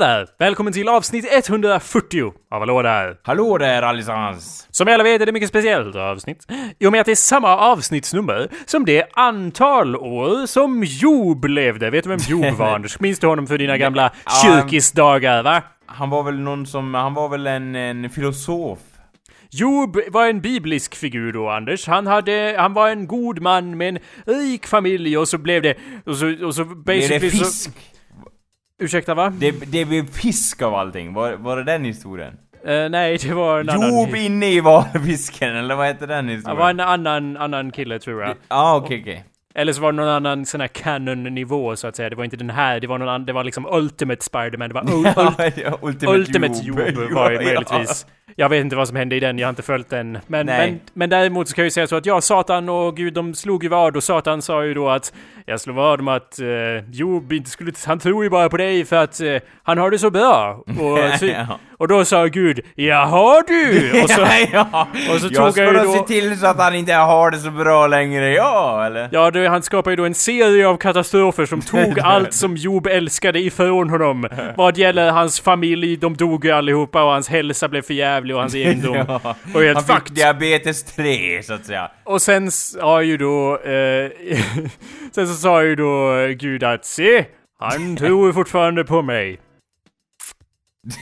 Hallå där! Välkommen till avsnitt 140 av Hallå där! Hallå där allesammans! Som alla vet är det mycket speciellt avsnitt. I och med att det är samma avsnittsnummer som det antal år som Job levde. Vet du vem Job var Anders? Minns du honom för dina gamla kyrkisdagar va? Han var väl någon som, han var väl en, en filosof? Job var en biblisk figur då, Anders. Han hade, han var en god man med en rik familj och så blev det, och så, och så basically Blev det fisk? så... Ursäkta va? Det, det blev fisk av allting, var, var det den historien? Eh, nej, det var en annan... Job inne i valfisken, eller vad heter den Det historien? var en annan, annan kille tror jag. Ja, ah, okej okej. Eller så var det någon annan sån här canon-nivå så att säga. Det var inte den här, det var någon annan, det var liksom Ultimate Spider-Man. Det var ul- ul- Ja, Ultimate, Ultimate Job var det möjligtvis. Jag vet inte vad som hände i den, jag har inte följt den. Men, Nej. men, men däremot så kan jag ju säga så att ja, Satan och Gud de slog ju vad och Satan sa ju då att jag slår vad om att uh, Job inte skulle, han tror ju bara på dig för att eh, han har det så bra. Och, så, och då sa Gud, jaha du! Och så, ja, och så jag tog ska jag ju då se till så att han inte har det så bra längre, ja eller? Ja, det, han skapade ju då en serie av katastrofer som tog allt som Job älskade ifrån honom. Vad gäller hans familj, de dog ju allihopa och hans hälsa blev förjävlig och hans egendom. Ja. Och helt Han fick fucked. diabetes 3 så att säga. Och sen sa ju då... Eh, sen så sa ju då Gud att se, han tror fortfarande på mig.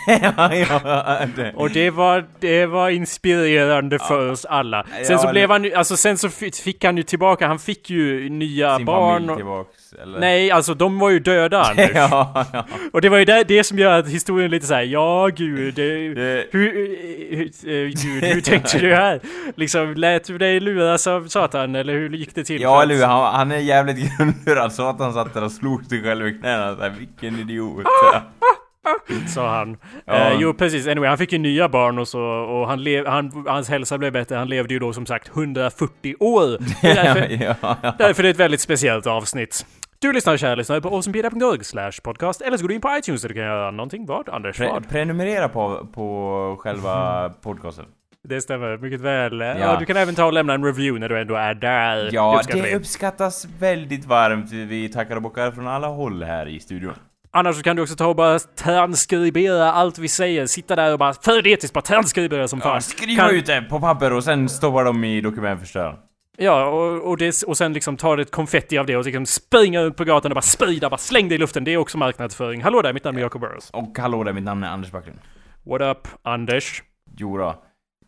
ja, ja, det. Och det var, det var inspirerande för oss alla. Sen Ja, så blev han ju, alltså sen så fi- fick han ju tillbaka, han fick ju nya Sin barn. tillbaks, eller? nej, alltså de var ju döda Anders. ja, ja. Och det var ju det, det som gör att historien är lite såhär, ja gud, det, Det- hur, hur, hur, gud, hur tänkte du här? Liksom, lät du dig luras av Satan, eller hur gick det till? Ja eller hur, han, han är jävligt grundlurad han satt där och slog sig själv i knäna såhär, vilken idiot. Sa han. Ja. Eh, jo precis, anyway, han fick ju nya barn och så, och han lev, han, hans hälsa blev bättre, han levde ju då som sagt 140 år. Är därför, ja, ja. därför är det ett väldigt speciellt avsnitt. Du lyssnar kära lyssnare på awesomepedia.org podcast, eller så går du in på iTunes där du kan göra någonting. Vad Anders? Pre Vad? prenumerera på, på själva podcasten. Det stämmer mycket väl. Ja. Ja. du kan även ta och lämna en review när du ändå är där. Ja, uppskattar det uppskattas väldigt varmt. Vi tackar och bockar från alla håll här i studion. Annars så kan du också ta och bara transkribera allt vi säger. Sitta där och bara företiskt bara transkribera som fan. Ja, skriva Kan- ut det på papper och sen stoppa dem i dokumentförstöraren. Ja, och, och, det, och sen liksom ta ett konfetti av det och liksom springa ut på gatan och bara sprida, bara släng det i luften. Det är också marknadsföring. Hallå där, mitt namn är Jacob Burrows. Och hallå där, mitt namn är Anders Backlund. What up, Anders? Jo då,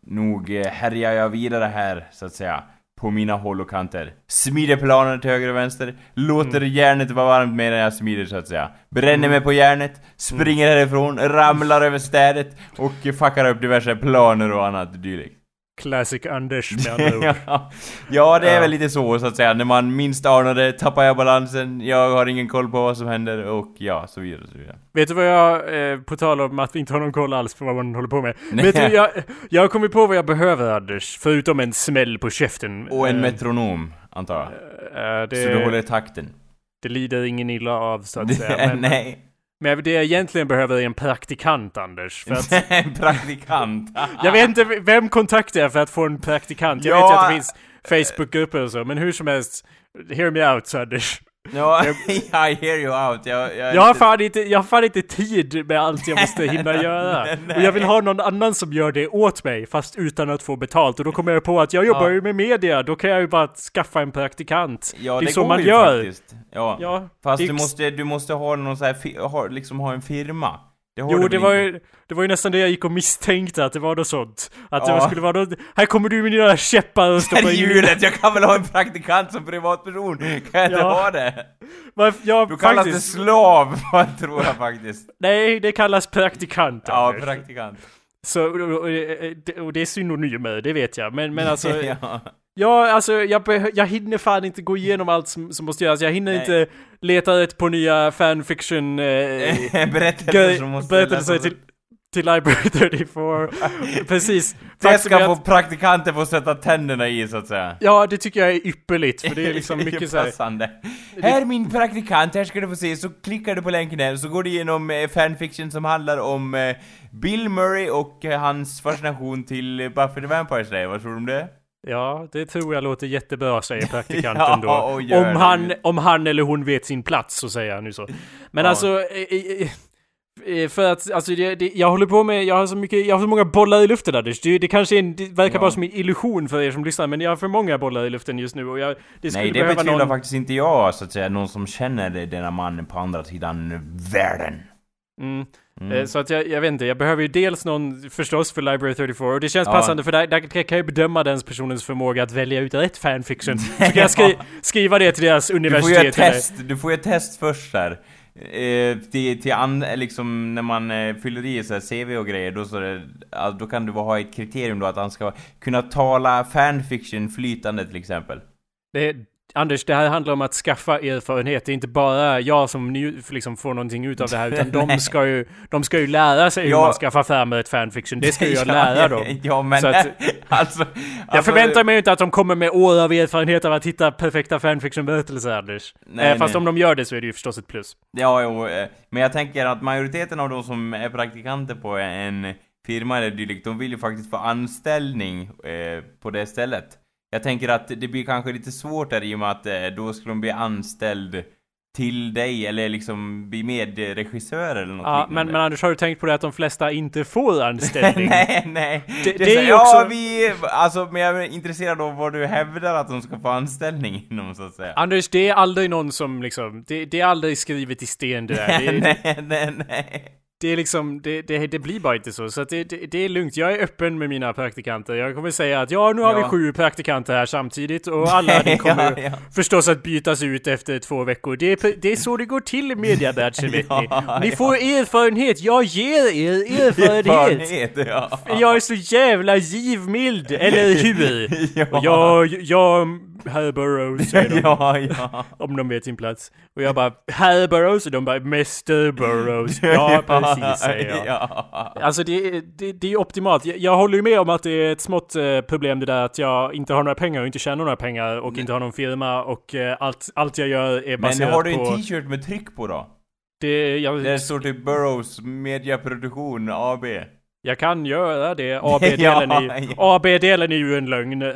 nog eh, härjar jag vidare här, så att säga. På mina håll och kanter. Smider planer till höger och vänster. Låter järnet vara varmt medan jag smider så att säga. Bränner mig på järnet. Springer härifrån. Ramlar över städet. Och fuckar upp diverse planer och annat dylikt. Classic Anders med andra ord. ja. ja, det är väl lite så så att säga. När man minst anar det tappar jag balansen. Jag har ingen koll på vad som händer och ja, så vidare så vidare. Vet du vad jag, eh, på tal om att vi inte har någon koll alls på vad man håller på med. Vet du, jag, jag har kommit på vad jag behöver Anders, förutom en smäll på käften. Och en Eh, metronom, antar jag. eh, det, Så du håller takten. det lider ingen illa av så att säga. Men, Nej. Men det jag egentligen behöver är en praktikant Anders. För att En praktikant. Jag vet inte vem kontaktar jag för att få en praktikant. Jag Ja. vet ju att det finns Facebookgrupper och så, men hur som helst. Hear me out Anders. Ja, I hear you out. Jag, jag, är Jag har, inte- fan inte, jag har fan inte tid med allt jag måste hinna göra. Och jag vill ha någon annan som gör det åt mig, fast utan att få betalt. Och då kommer jag på att jag jobbar Ja. ju med media, då kan jag ju bara skaffa en praktikant. Ja, det är det så går man gör. faktiskt. Ja. Ja, Fast är du måste, du måste ha någon så här, ha, liksom ha en firma. Det Jo, det var, inte? ju, det var ju nästan det jag gick och misstänkte att det var något sånt. Att Ja. det skulle vara något, här kommer du med dina käppar och stoppar in hjulet, jag kan väl ha en praktikant som privatperson? Kan jag inte Ja. ha det? Varför- Ja, Du kallas det faktiskt. slav, tror jag faktiskt. Nej, det kallas praktikant. Ja, Anders. praktikant. Så, och, och- och det är synonymer, det vet jag. Men, men alltså, ja. Ja, alltså jag, jag hinner fan inte gå igenom allt som, som måste göras. Jag hinner Nej. inte leta rätt på nya fanfiction... Eh, Berättelser som måste berättelser till, till Library 34. Precis. Det ska få att- praktikanter få sätta tänderna i, så att säga. Ja, det tycker jag är ypperligt, för det är liksom mycket såhär... Passande. Här är min praktikant, här ska du få se, så klickar du på länken här, så går du igenom eh, fanfiction som handlar om eh, Bill Murray och eh, hans fascination till Buffy the Vampire Slayer, vad tror du om det? Ja, det tror jag låter jättebra, säger praktikanten Ja, då. Om det. han, om han eller hon vet sin plats, så säger han nu så. Men Ja. alltså... eh, eh, eh, För att, alltså det, det, jag håller på med, jag har så mycket, jag har så många bollar i luften Anders. Det, det kanske är en, det verkar Ja. bara som en illusion för er som lyssnar, men jag har för många bollar i luften just nu och jag, det Nej, det betvivlar någon... faktiskt inte jag, så att säga. Någon som känner denna man på andra sidan världen. Mm. Mm. Eh, Så att jag, jag vet inte, jag behöver ju dels någon förstås för Library 34 och det känns Ja. passande för där, där kan jag ju bedöma den personens förmåga att välja ut rätt fanfiction. Så kan jag skri, skriva det till deras Du får ju universitet ett test, du får ju ett test först där. Eh, till, till an, liksom när man eh, fyller i så här CV och grejer, då, så det, då kan du ha ett kriterium då att han ska kunna tala fanfiction flytande till exempel. Det, Anders, det här handlar om att skaffa erfarenhet. Det är inte bara jag som ny, liksom får någonting ut av det här, utan de ska ju, de ska ju lära sig hur Ja. man skaffar fram ett fanfiction. Det ska ju jag lära dem. Ja, men att- alltså... Jag förväntar mig inte att de kommer med år av erfarenhet av att hitta perfekta fanfiction-berättelser, Anders. Nej, eh, fast nej. om de gör det så är det ju förstås ett plus. Ja, jo, eh, men jag tänker att majoriteten av de som är praktikanter på en firma eller dylikt, de vill ju faktiskt få anställning eh, på det stället. Jag tänker att det blir kanske lite svårt där i och med att eh, då ska de bli anställd till dig eller liksom bli medregissör eller något Ja, men, men Anders, har du tänkt på det att de flesta inte får anställning? nej, nej. Det- Det, det är är så, ju ja, också- vi... Alltså, men jag är intresserad av vad du hävdar att de ska få anställning inom, så att säga. Anders, det är aldrig någon som liksom, det, det är aldrig skrivet i sten det där. Nej, nej, nej. Det är liksom, det, det, det blir bara inte så. Så det, det, är lugnt. Jag är öppen med mina praktikanter. Jag kommer säga att ja, nu har vi Ja. sju praktikanter här samtidigt och alla ni kommer Ja, ja. förstås att bytas ut efter två veckor. Det är, det är så det går till i mediavärlden, vet ni. Ni får erfarenhet. Jag ger er erfarenhet. Erfarenhet, ja. Jag är så jävla givmild, eller hur? Ja. Jag, jag, Burroughs, säger de. ja, ja. Om de vet sin plats. Och jag bara, herr Burroughs, och de bara, Mr Burroughs. Ja, precis, säger jag. Ja. Alltså det, är- det, det är optimalt. Jag, jag håller ju med om att det är ett smått eh, problem det där att jag inte har några pengar och inte tjänar några pengar och inte har någon firma och eh, allt, allt jag gör är Men baserat har du en på... t-shirt med tryck på då? Det, jag, Där står typ Burroughs Mediaproduktion AB. Jag kan göra det. AB-delen Ja, är, ja. AB-delen är ju en lögn. eh,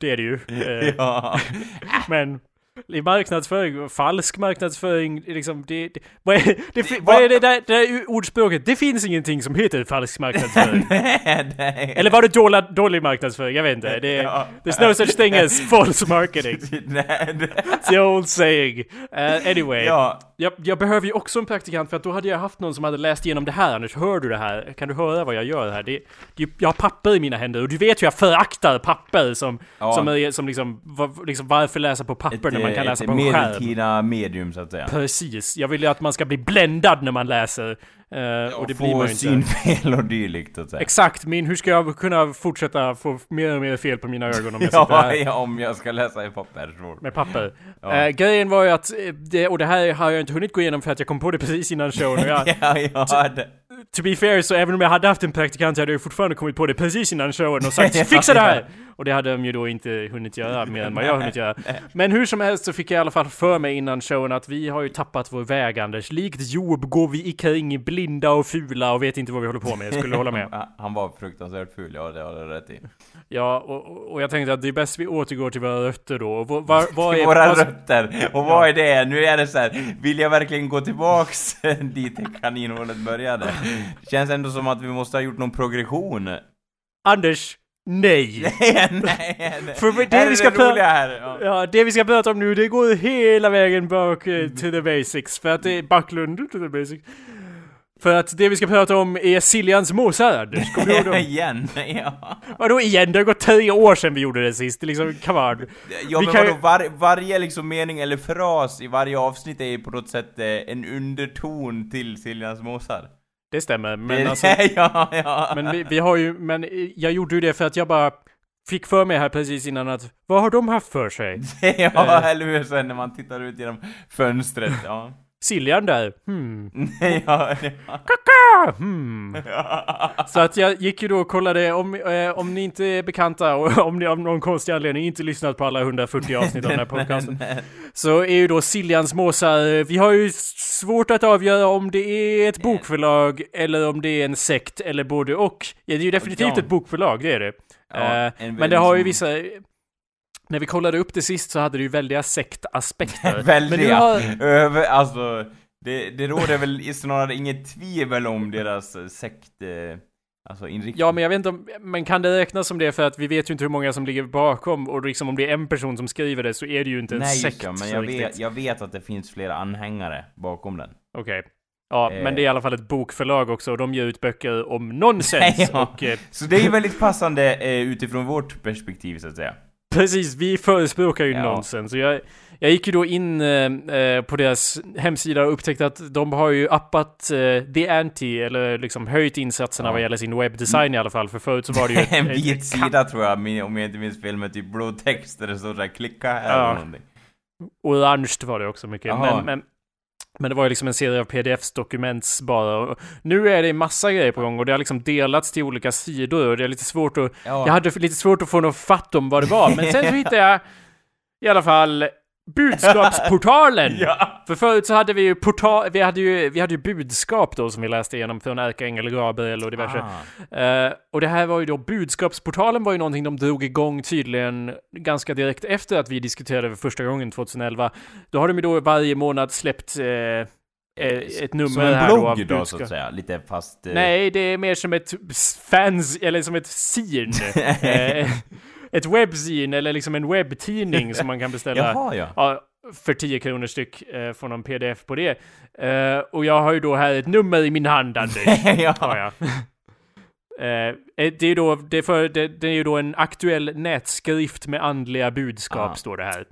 det är det ju. Eh, Ja. Men i marknadsföring, falsk marknadsföring, liksom det... det vad, är, det, vad är det där, det där ordspråket? Det finns ingenting som heter falsk marknadsföring. nej, nej. Eller var det dålig, dålig marknadsföring? Jag vet inte. Det, Ja. There's no such thing as false marketing. nej, It's the old saying. Uh, anyway. Ja. Jag, jag behöver ju också en praktikant för att då hade jag haft någon som hade läst igenom det här Anders. Hör du det här? Kan du höra vad jag gör här? Det, det, jag har papper i mina händer och du vet ju jag föraktar papper som, Ja. som, är, som liksom, var, liksom, varför läsa på papper när man kan ett, läsa på en skärm? medeltida medium så att säga. Precis. Jag vill ju att man ska bli bländad när man läser. Eh, och det blir man ju synfel och dylikt så att säga. Exakt, min, hur ska jag kunna fortsätta få mer och mer fel på mina ögon om jag sitter Ja, här ja, om jag ska läsa i papper så. med papper? Ja. Eh, grejen var ju att, eh, det, och det här har jag inte hunnit gå igenom för att jag kom på det precis innan showen och jag, ja, ja, det. to be fair så även om jag hade haft en praktikant hade jag fortfarande kommit på det precis innan showen och sagt Ja, fixa det ja. här! Och det hade de ju då inte hunnit göra mer än vad jag hunnit göra. Men hur som helst så fick jag i alla fall för mig innan showen att vi har ju tappat vår väg Anders. Likt Job går vi ikring blinda och fula och vet inte vad vi håller på med. Skulle du hålla med? Ja, Han var fruktansvärt ful, ja det har du rätt i. Ja, och, och jag tänkte att det är bäst vi återgår till våra rötter då. Och vad, vad, vad är... Våra vad, rötter! Och vad är det? Nu är det så här. vill jag verkligen gå tillbaks dit kaninhålet började? Det känns ändå som att vi måste ha gjort någon progression. Anders, nej! nej, nej, nej. För det här vi ska det prata-. Ja. Ja, det vi ska prata om nu, det går hela vägen bak eh, to the basics. För att det är Backlund to the basics. För att det vi ska prata om är Siljans Anders. Kommer du ihåg dem? Igen, ja. Vadå igen? Det har gått tre år sedan vi gjorde det sist. Liksom, come on. Ja Vi men kan vadå, var, varje liksom mening eller fras i varje avsnitt är ju på något sätt eh, en underton till Siljans måsar. Det stämmer, men Det- alltså... ja, ja. Men vi, vi har ju, men jag gjorde ju det för att jag bara fick för mig här precis innan att vad har de haft för sig? ja, Eh. eller hur? Sen när man tittar ut genom fönstret, ja. Siljan där, hmm. ja, ja. Kaka, hmm. Så att jag gick ju då och kollade om, eh, om ni inte är bekanta och om ni av någon konstig anledning inte lyssnat på alla 140 avsnitt av den här podcasten. Så är ju då Siljans måsar, eh, vi har ju svårt att avgöra om det är ett bokförlag eller om det är en sekt eller både och. Ja, det är ju definitivt ett bokförlag, det är det. Ja, Eh, en men det har ju vissa... När vi kollade upp det sist så hade det ju väldiga sektaspekter. Väldiga. har, Över, alltså, det, det råder väl snarare inget tvivel om deras eh, sekt... Eh, alltså inriktning. Ja, men jag vet inte om, men kan det räknas som det för att vi vet ju inte hur många som ligger bakom och liksom om det är en person som skriver det så är det ju inte en Nej, sekt. det, men jag riktigt. vet, jag vet att det finns flera anhängare bakom den. Okej. Ja, Eh. men det är i alla fall ett bokförlag också och de ger ut böcker om nonsens. Ja. Och eh, Så det är ju väldigt passande eh, utifrån vårt perspektiv så att säga. Precis, vi förespråkar ju Ja. nonsens. Jag, jag gick ju då in eh, eh, på deras hemsida och upptäckte att de har ju appat eh, the anti, eller liksom höjt insatserna Ja. vad gäller sin webbdesign i alla fall. För förut så var det ju... en vit sida tror jag, om jag inte minns fel, med typ blå text där det står såhär klicka här Ja. eller någonting. Orange var det också mycket. Men, men, men det var ju liksom en serie av pdf-dokument bara. Och nu är det massa grejer på gång och det har liksom delats till olika sidor och det är lite svårt att... Ja. Jag hade lite svårt att få något fatt om vad det var, men sen så hittade jag i alla fall budskapsportalen. Ja. För förut så hade vi ju portal, vi hade ju, vi hade ju budskap då som vi läste igenom från Ärkeängel Gabriel och diverse. Ah. Eh, och det här var ju då, budskapsportalen var ju någonting de drog igång tydligen ganska direkt efter att vi diskuterade för första gången 2011. Då har de ju då varje månad släppt eh, ett nummer Som en här då av blogg då så att säga, lite fast... eh, Nej, det är mer som ett fans, eller som ett sin. ett webbzine, eller liksom en webbtidning som man kan beställa. Jaha ja. Ja, för 10 kronor styck eh, får någon pdf på det. Eh, och jag har ju då här ett nummer i min hand, Anders. ja. jag. Eh, det är då, det är, för, det, det är ju då en aktuell nätskrift med andliga budskap, Ah. står det här.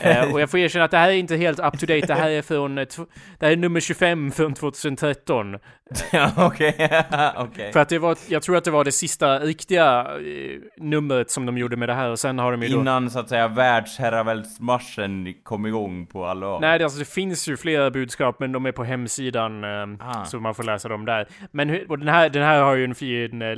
Eh, och jag får erkänna att det här är inte helt up to date, det här är från, eh, det här är nummer 25 från 2013. Ja, okej. Okej. För att det var, jag tror att det var det sista riktiga eh, numret som de gjorde med det här, och sen har de ju då... Innan så att säga världsherraväldsmarschen kom igång på allvar. Nej, det, alltså, det finns ju flera budskap, men de är på hemsidan, eh, Ah. så man får läsa dem där. Men och den, här, den här har ju en fin eh,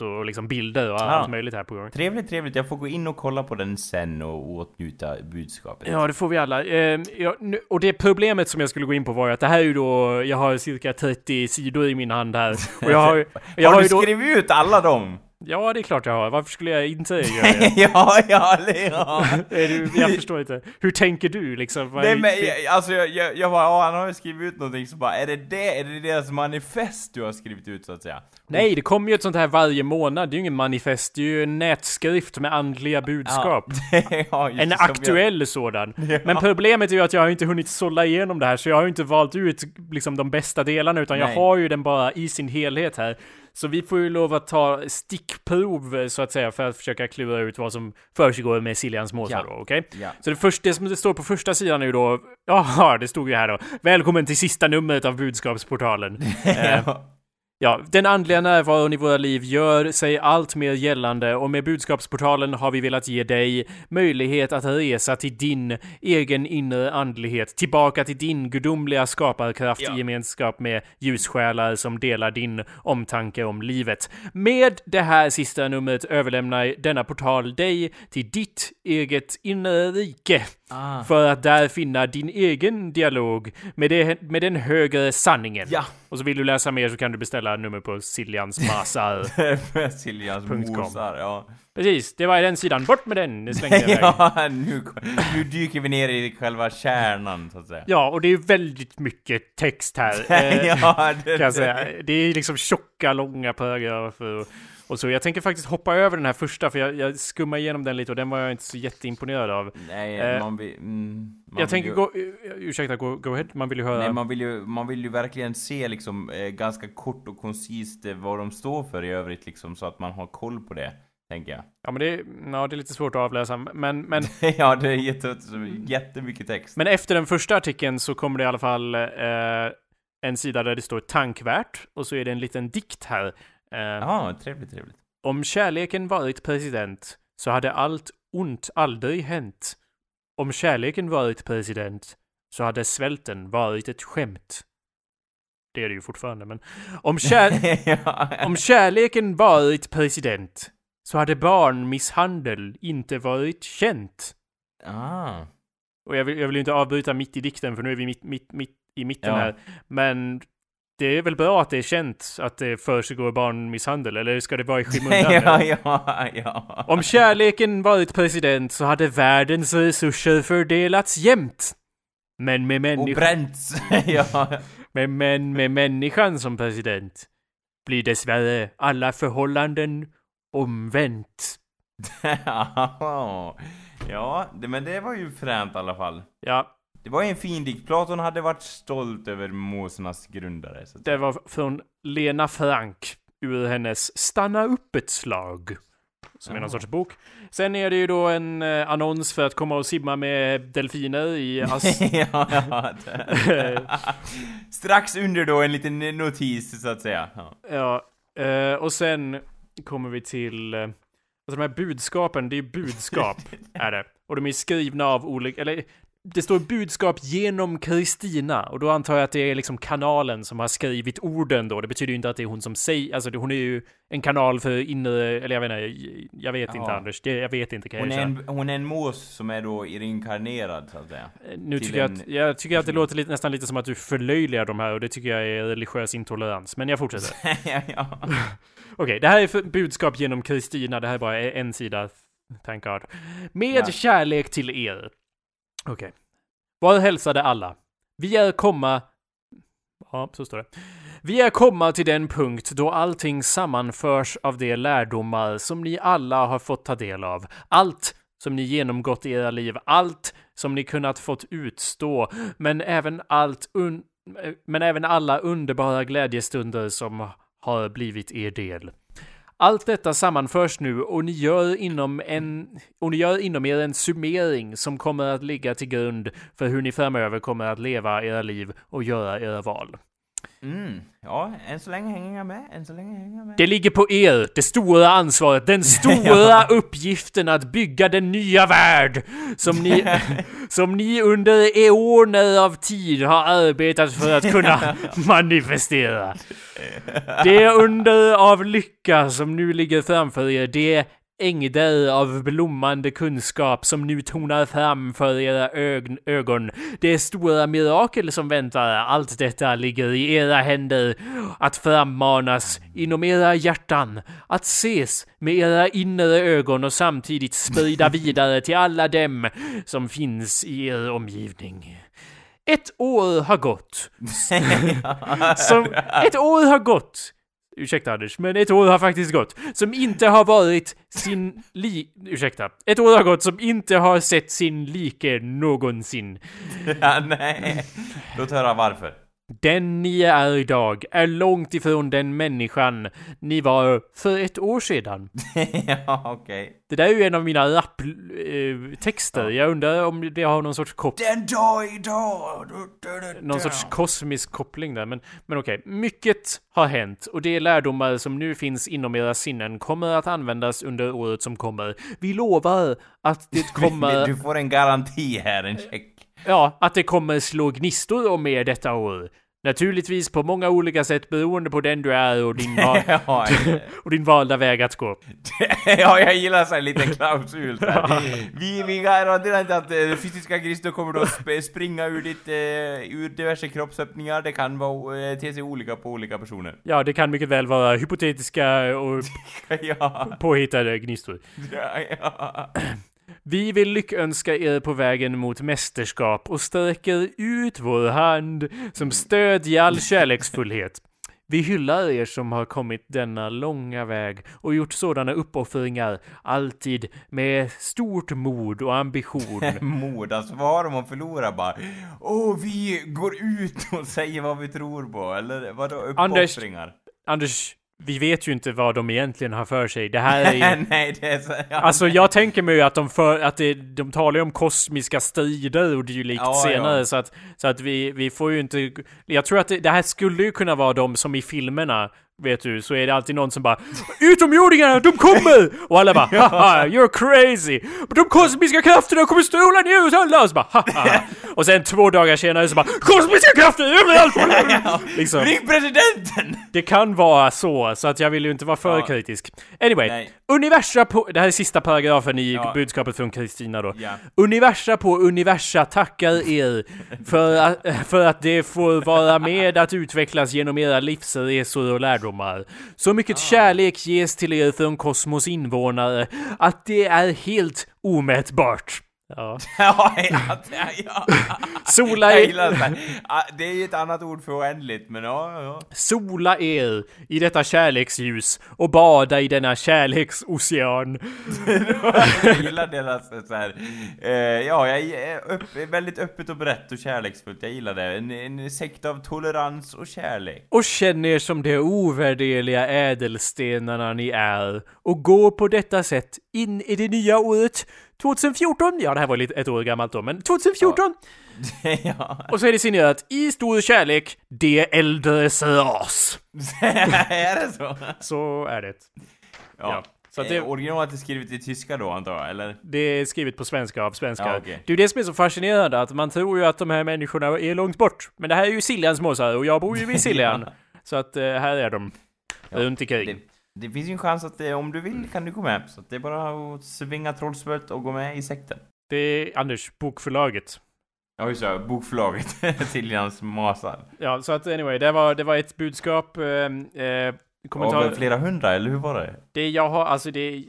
layout och liksom bilder och allt möjligt här på gång. Trevligt, trevligt. Jag får gå in och kolla på den sen och åtnjuta budskapet. Ja, det får vi alla. Eh, ja, nu, och det problemet som jag skulle gå in på var ju att det här är ju då, jag har cirka 30 sidor i min hand här. Och jag har, jag har har du ju då... skrivit ut alla dem? Ja, det är klart jag har. Varför skulle jag inte göra det? ja, ja, ja. Jag förstår inte. Hur tänker du liksom? Nej men jag, alltså jag, jag, jag bara, han har ju skrivit ut någonting så bara, är det det, är det deras manifest du har skrivit ut så att säga? Nej, det kommer ju ett sånt här varje månad. Det är ju ingen manifest, det är ju en nätskrift med andliga budskap. ja, En aktuell sådan. Ja. Men problemet är ju att jag har inte hunnit sålla igenom det här, så jag har ju inte valt ut liksom de bästa delarna, utan Nej. jag har ju den bara i sin helhet här. Så vi får ju lov att ta stickprov, så att säga, för att försöka klura ut vad som försiggår med Siljans måsar Ja. då, okej? Ja. Så det, först, det som det står på första sidan är ju då, jaha, det stod ju här då, välkommen till sista numret av budskapsportalen. eh, Ja. Den andliga närvaron i våra liv gör sig allt mer gällande och med budskapsportalen har vi velat ge dig möjlighet att resa till din egen inre andlighet, tillbaka till din gudomliga skaparkraft Ja. i gemenskap med ljussjälar som delar din omtanke om livet. Med det här sista numret överlämnar denna portal dig till ditt eget inre rike. Ah. För att där finna din egen dialog med, det, med den högre sanningen. Ja. Och så vill du läsa mer så kan du beställa nummer på Siljans Masar. Siljans Punkt com. mosar, ja. Precis, det var den sidan. Bort med den! Det slängde jag iväg. ja, nu, nu dyker vi ner i själva kärnan så att säga. Ja, och det är väldigt mycket text här. eh, ja, det, kan jag säga. Det är liksom tjocka, långa paragrafer. Och, och så. Jag tänker faktiskt hoppa över den här första, för jag, jag skummar igenom den lite och den var jag inte så jätteimponerad av. Nej, Eh, man vill... Mm, man jag vill tänker ju, gå... uh, Ursäkta, go, go ahead. Man vill ju höra... Nej, man vill ju, man vill ju verkligen se liksom eh, ganska kort och koncist eh, vad de står för i övrigt liksom, så att man har koll på det, tänker jag. Ja, men det är, ja, det är lite svårt att avläsa. Men, men ja, det är jätte, jättemycket text. Men efter den första artikeln så kommer det i alla fall eh, en sida där det står tankvärt och så är det en liten dikt här. Eh, Ja, trevligt, trevligt. Om kärleken varit president så hade allt ont aldrig hänt. Om kärleken varit president så hade svälten varit ett skämt. Det är det ju fortfarande, men om, kär, ja. om kärleken varit president så hade barnmisshandel inte varit känt. Ah. Och jag vill, jag vill inte avbryta mitt i dikten för nu är vi mitt, mitt, mitt i mitten Ja. här. Men det är väl bra att det är känt att det försiggår barnmisshandel, eller ska det vara i skymundan? ja, ja, ja. Om kärleken varit president så hade världens resurser fördelats jämnt. Men med Och människan, bränts! ja. men, men med människan som president blir dessvärre alla förhållanden omvänt. ja, men det var ju fränt i alla fall. Ja, Det var ju en fin dikt. Platon hade varit stolt över Mosernas grundare. Så det var från Lena Frank ur hennes Stanna upp ett slag. Som är någon sorts bok. Sen är det ju då en eh, annons för att komma och simma med delfiner i Ass... ja, ja, Strax under då en liten notis så att säga. Ja. Ja, eh, och sen kommer vi till... eh, Alltså de här budskapen, det är ju budskap, är det. Och de är skrivna av olika, eller det står budskap genom Kristina och då antar jag att det är liksom kanalen som har skrivit orden då. Det betyder ju inte att det är hon som säger, alltså hon är ju en kanal för inre, eller jag vet inte, jag vet inte Ja. Anders, jag vet inte kan jag Hon, är erkänna. en, hon är en mås som är då reinkarnerad så att säga. Eh, Nu tycker jag att, jag tycker att det låter lite, nästan lite som att du förlöjligar de här och det tycker jag är religiös intolerans. Men jag fortsätter. ja, ja. Okej, det här är budskap genom Kristina. Det här är bara en sida. Thank God. Med Ja. kärlek till er. Okej. Var hälsade alla. Vi är komma... Ja, så står det. Vi är komma till den punkt då allting sammanförs av de lärdomar som ni alla har fått ta del av. Allt som ni genomgått i era liv, allt som ni kunnat fått utstå, men även allt un men även alla underbara glädjestunder som har blivit er del. Allt detta sammanförs nu och ni gör inom en och ni gör inom er en summering som kommer att ligga till grund för hur ni framöver kommer att leva era liv och göra era val. Mm. Ja, än så länge hänger jag med. Än så länge hänger jag med. Det ligger på er, det stora ansvaret, den stora uppgiften att bygga den nya värld som ni, som ni under eoner av tid har arbetat för att kunna manifestera. Det under av lycka som nu ligger framför er, det ängder av blommande kunskap som nu tonar fram för era ögon, ögon. Det stora mirakel som väntar, allt detta ligger i era händer. Att frammanas inom era hjärtan, att ses med era inre ögon och samtidigt sprida vidare till alla dem som finns i er omgivning. Ett år har gått. Som, ett år har gått. Ursäkta Anders, men ett år har faktiskt gått. Som inte har varit sin li... Ursäkta. Ett år har gått som inte har sett sin like någonsin. ja, nej. Låt höra varför. Den ni är idag är långt ifrån den människan ni var för ett år sedan. ja, okej. Det där är ju en av mina rap-texter. Jag undrar om det har någon sorts koppling Den dag idag! Du, du, du, någon sorts kosmisk koppling där. Men, men okej, mycket har hänt och de lärdomar som nu finns inom era sinnen kommer att användas under året som kommer. Vi lovar att det kommer, Du får en garanti här, en check. Ja, att det kommer slå gnistor om er detta år. Naturligtvis på många olika sätt beroende på den du är och din, va- ja, och din valda väg att gå. ja, jag gillar så här lite klausul där. Vi, vi garanterar inte att eh, fysiska gristor kommer då sp- springa ur ditt, eh, ur diverse kroppsöppningar. Det kan vara, eh, te sig olika på olika personer. Ja, det kan mycket väl vara hypotetiska och ja, påhittade gnistor. ja, ja. Vi vill lyckönska er på vägen mot mästerskap och sträcker ut vår hand som stöd i all kärleksfullhet. Vi hyllar er som har kommit denna långa väg och gjort sådana uppoffringar, alltid med stort mod och ambition. Mod, alltså vad har de att förlora bara? Åh, vi går ut och säger vad vi tror på, eller vadå Anders. uppoffringar? Anders, vi vet ju inte vad de egentligen har för sig. Det här är ju... Nej, det är så... Ja, Alltså jag tänker mig ju att de för, att det, de talar ju om kosmiska strider och dylikt Ja, senare ja. så att, så att vi, vi får ju inte, jag tror att det, det här skulle ju kunna vara de som i filmerna Vet du, så är det alltid någon som bara Utomjordingarna, de kommer! Och alla bara haha, you're crazy! De kosmiska krafterna kommer stråla ner oss alla! Och så bara haha! Och sen två dagar senare så bara Kosmiska krafter överallt! liksom. Ring presidenten! Det kan vara så, så att jag vill ju inte vara för Ja. kritisk. Anyway, Nej. Universa på... Det här är sista paragrafen i Ja. budskapet från Kristina då. Ja. Universa på universa tackar er för att, för att det får vara med att utvecklas genom era livsresor och lärdomar. Så mycket kärlek ges till er från kosmos invånare att det är helt omätbart. Ja. ja, ja, ja. Sola er, det. Det är ju ett annat ord för oändligt, men ja, ja. sola er i detta kärleksljus och bada i denna kärleksocean. jag gillar deras så här. Eh, ja, jag är väldigt öppet och brett och kärleksfullt. Jag gillar det. En, en sekt av tolerans och kärlek. Och känn er som de ovärderliga ädelstenarna ni är och gå på detta sätt in i det nya året 2014. Ja, det här var lite ett år gammalt då, men 2014! ja. Och så är det signerat i stor kärlek, de äldres ras. är det så? Så är det. Ja. Så att det, Eh, Originalet är skrivet i tyska då, antar jag, eller? det är skrivet på svenska av svenskar. Ja, okej. Det är det som är så fascinerande, att man tror ju att de här människorna är långt bort. Men det här är ju Siljans måsar och jag bor ju vid Siljan. Så att eh, här är de. Ja, runt omkring. Det, det finns ju en chans att eh, om du vill kan du gå med. Så det är bara att svinga trollspöet och gå med i sekten. Det är Anders, bokförlaget. Ja, just det. Bokförlaget. Siljans masar. Ja, så att anyway, det var, det var ett budskap. Eh, eh, kommentar... Av flera hundra, eller hur var det? Det jag har, alltså det...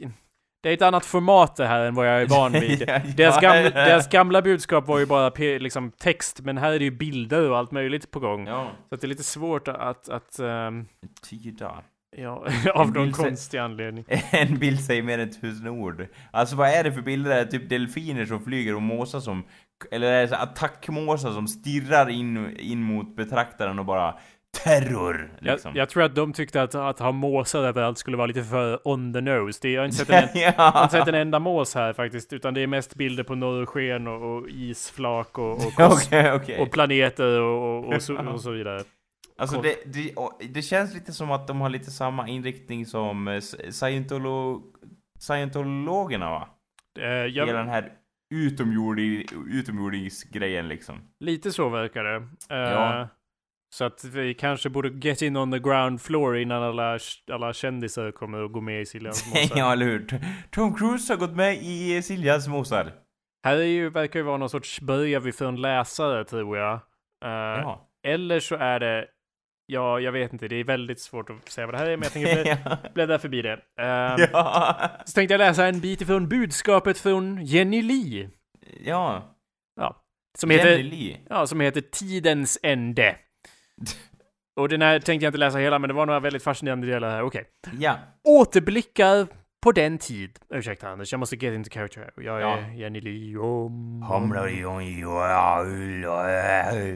Det är ett annat format det här än vad jag är van vid. Ja, deras, gamla, deras gamla budskap var ju bara liksom text, men här är det ju bilder och allt möjligt på gång. Ja, Så att det är lite svårt att, att ehm, tyda. Ja, av någon konstig anledning. En bild säger mer än tusen ord. Alltså vad är det för bilder? Är det typ delfiner som flyger och måsar som... Eller är det attackmåsar som stirrar in, in mot betraktaren och bara... Terror! Liksom. Jag, jag tror att de tyckte att, att ha måsar överallt skulle vara lite för on the nose. Det, jag har inte sett en, jag har inte sett en enda mås här faktiskt, utan det är mest bilder på norrsken och, och isflak och, och, kos- Okej, okej. och planeter och, och, och, så, och så vidare. Alltså det, det, det känns lite som att de har lite samma inriktning som eh, scientolo, scientologerna va? Eh, Hela jag, den här utomjordi, utomjordingsgrejen liksom. lite så verkar det. Eh, Ja. Så att vi kanske borde get in on the ground floor innan alla, alla kändisar kommer att gå med i Siljans måsar. ja, eller hur? Tom Cruise har gått med i Siljans mosar. Här är ju, verkar ju vara någon sorts börjar vi för en läsare tror jag. Eh, Ja. Eller så är det, ja jag vet inte, det är väldigt svårt att säga vad det här är men jag tänker blä- bläddra förbi det. Eh, ja. Så tänkte jag läsa en bit ifrån budskapet från Jenny Lee. Ja. Ja. Som heter, Jenny Lee. ja, som heter Tidens ände. Och den här tänkte jag inte läsa hela men det var några väldigt fascinerande delar här, okej. Ja. Återblickar på den tid. Ursäkta Anders, jag måste get into character här. Jag är Ja. Jenny ja,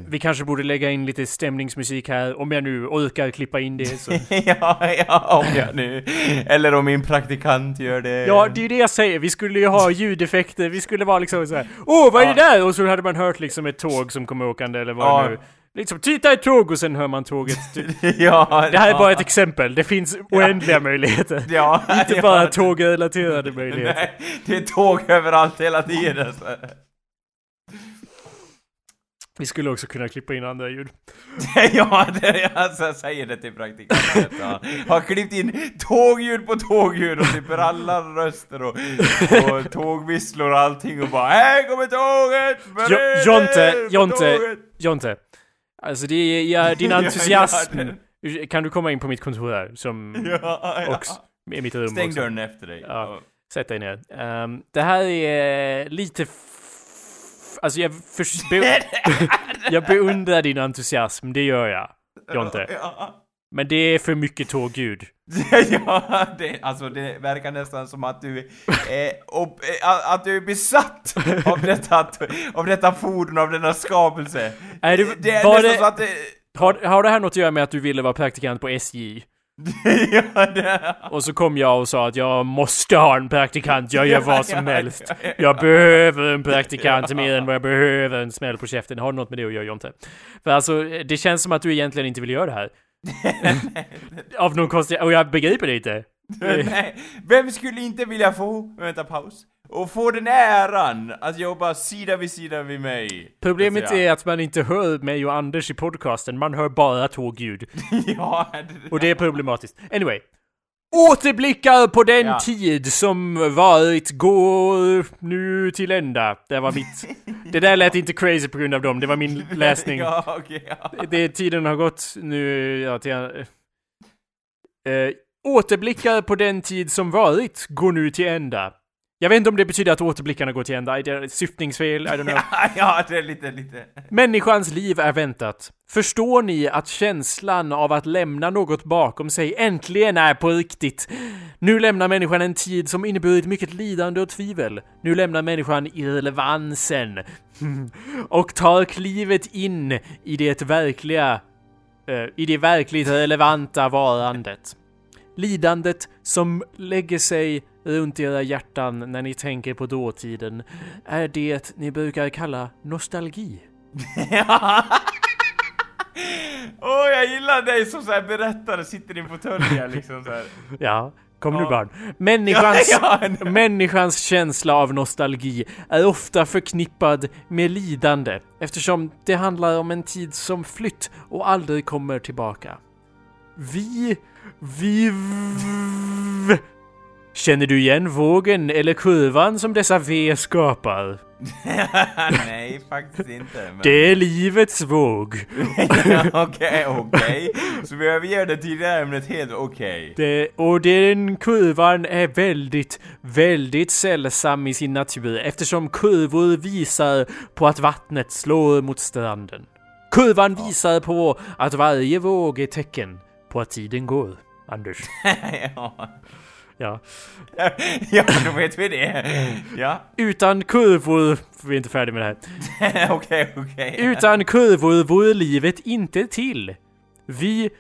Vi kanske borde lägga in lite stämningsmusik här, om jag nu orkar klippa in det. Så. ja, om jag nu. Eller om min praktikant gör det. Ja, det är ju det jag säger. Vi skulle ju ha ljudeffekter. Vi skulle vara liksom så här. Åh, vad är det där? Och så hade man hört liksom ett tåg som kom åkande eller vad Ja. det nu Liksom, titta ett tåg och sen hör man tåget. ja, Det här är ja. bara ett exempel. Det finns oändliga möjligheter. Ja, Inte ja. bara tågrelaterade möjligheter. Nej, det är tåg överallt hela tiden. Vi skulle också kunna klippa in andra ljud. ja, det, alltså, jag säger det till praktikanten. Ja. Har klippt in tågljud på tågljud och typ alla röster och, och tågvisslor och allting och bara Här kommer tåget! Jo, Jonte, Jonte, tåget!" Jonte. Alltså det är ja, din entusiasm. ja, Kan du komma in på mitt kontor här? Som Ja, ja. också, i mitt rum Stäng också. dörren efter dig. Ja. Sätt dig ner. Ehm, det här är lite... Alltså jag, för, jag beundrar din entusiasm, det gör jag. Jonte. Ja. Men det är för mycket tågljud. ja, det, alltså det verkar nästan som att du är, ob, eh, att du är besatt av detta, av detta fordon, av denna skapelse. Är det- det är nästan det- så att det... Har, har det här något att göra med att du ville vara praktikant på SJ? ja, det... Och så kom jag och sa att jag måste ha en praktikant, jag gör vad som helst. ja, ja. Jag behöver en praktikant mer än vad jag behöver en smäll på käften. Har det något med det att göra Jonte? För alltså, det känns som att du egentligen inte vill göra det här. Av någon konstig... Och jag begriper det inte. Nej, vem skulle inte vilja få, vänta paus, och få den äran att jobba sida vid sida vid mig? Problemet är att man inte hör mig och Anders i podcasten, man hör bara tågljud. ja, det, Och det är problematiskt. Anyway. Återblickar på den Ja. tid som varit går nu till ända. Det var mitt... Det där lät inte crazy på grund av dem, det var min läsning. ja, okej, ja. Det, tiden har gått nu, ja, till... Eh, återblickar på den tid som varit går nu till ända. Jag vet inte om det betyder att återblickarna går till ända, det är syftningsfel, I don't know. ja, det är lite, lite... Människans liv är väntat. Förstår ni att känslan av att lämna något bakom sig äntligen är på riktigt? Nu lämnar människan en tid som inneburit mycket lidande och tvivel. Nu lämnar människan irrelevansen och tar klivet in i det verkliga, eh, i det verkligt relevanta varandet. Lidandet som lägger sig runt era hjärtan när ni tänker på dåtiden är det ni brukar kalla nostalgi. Åh, oh, jag gillar dig som så här berättare, sitter i en fåtölj liksom så här. Ja, kom nu barn. Människans, Ja, ja. människans känsla av nostalgi är ofta förknippad med lidande eftersom det handlar om en tid som flytt och aldrig kommer tillbaka. Vi... Vi... Känner du igen vågen eller kurvan som dessa V skapar? Nej, faktiskt inte. Men... Det är livets våg. Okej, okej. Så vi överger det tidigare ämnet helt okej. Det, och den kurvan är väldigt, väldigt sällsam i sin natur eftersom kurvor visar på att vattnet slår mot stranden. Kurvan visar på att varje våg är tecken på att tiden går. Anders. ja. Ja. ja, då vet vi det. Ja, Utan kurvor... Vi är inte färdiga med det här. okej, okej. Utan kurvor vore livet inte till. Vi...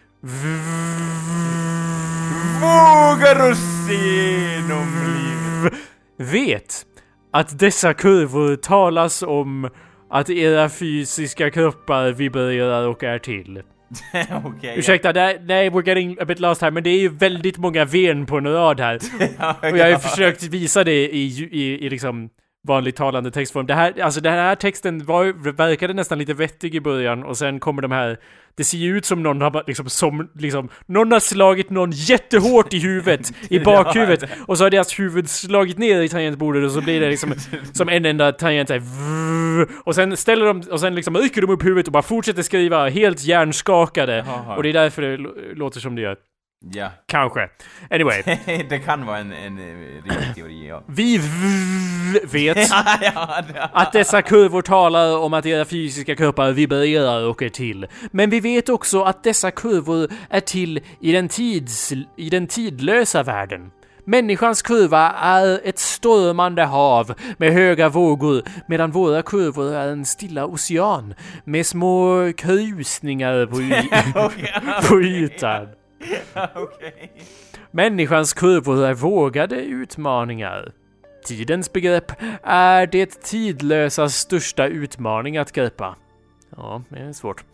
Vågar oss genom livet. vet att dessa kurvor talas om att era fysiska kroppar vibrerar och är till. okej. Ursäkta, det, nej, we're getting a bit lost här, men det är ju väldigt många ven på en rad här. Ja, Och jag har ju ja. försökt visa det i, i, i liksom vanlig talande textform. Det här, alltså den här texten var, verkade nästan lite vettig i början och sen kommer de här det ser ju ut som någon har liksom, som, liksom, någon har slagit någon jättehårt i huvudet, i bakhuvudet, och så har deras huvud slagit ner i tangentbordet och så blir det liksom som en enda tangent så här, och sen ställer de, och sen liksom rycker de upp huvudet och bara fortsätter skriva helt hjärnskakade. Och det är därför det lå- låter som det gör. Ja. Kanske. Anyway. det kan vara en, en eh, rimlig teori, ja. Vi vet att dessa kurvor talar om att era fysiska kroppar vibrerar och är till. Men vi vet också att dessa kurvor är till i den, tids, i den tidlösa världen. Människans kurva är ett stormande hav med höga vågor medan våra kurvor är en stilla ocean med små krusningar på, y- på ytan. Människans kurvor är vågade utmaningar. Tidens begrepp är det tidlösas största utmaning att greppa. Ja, det är svårt.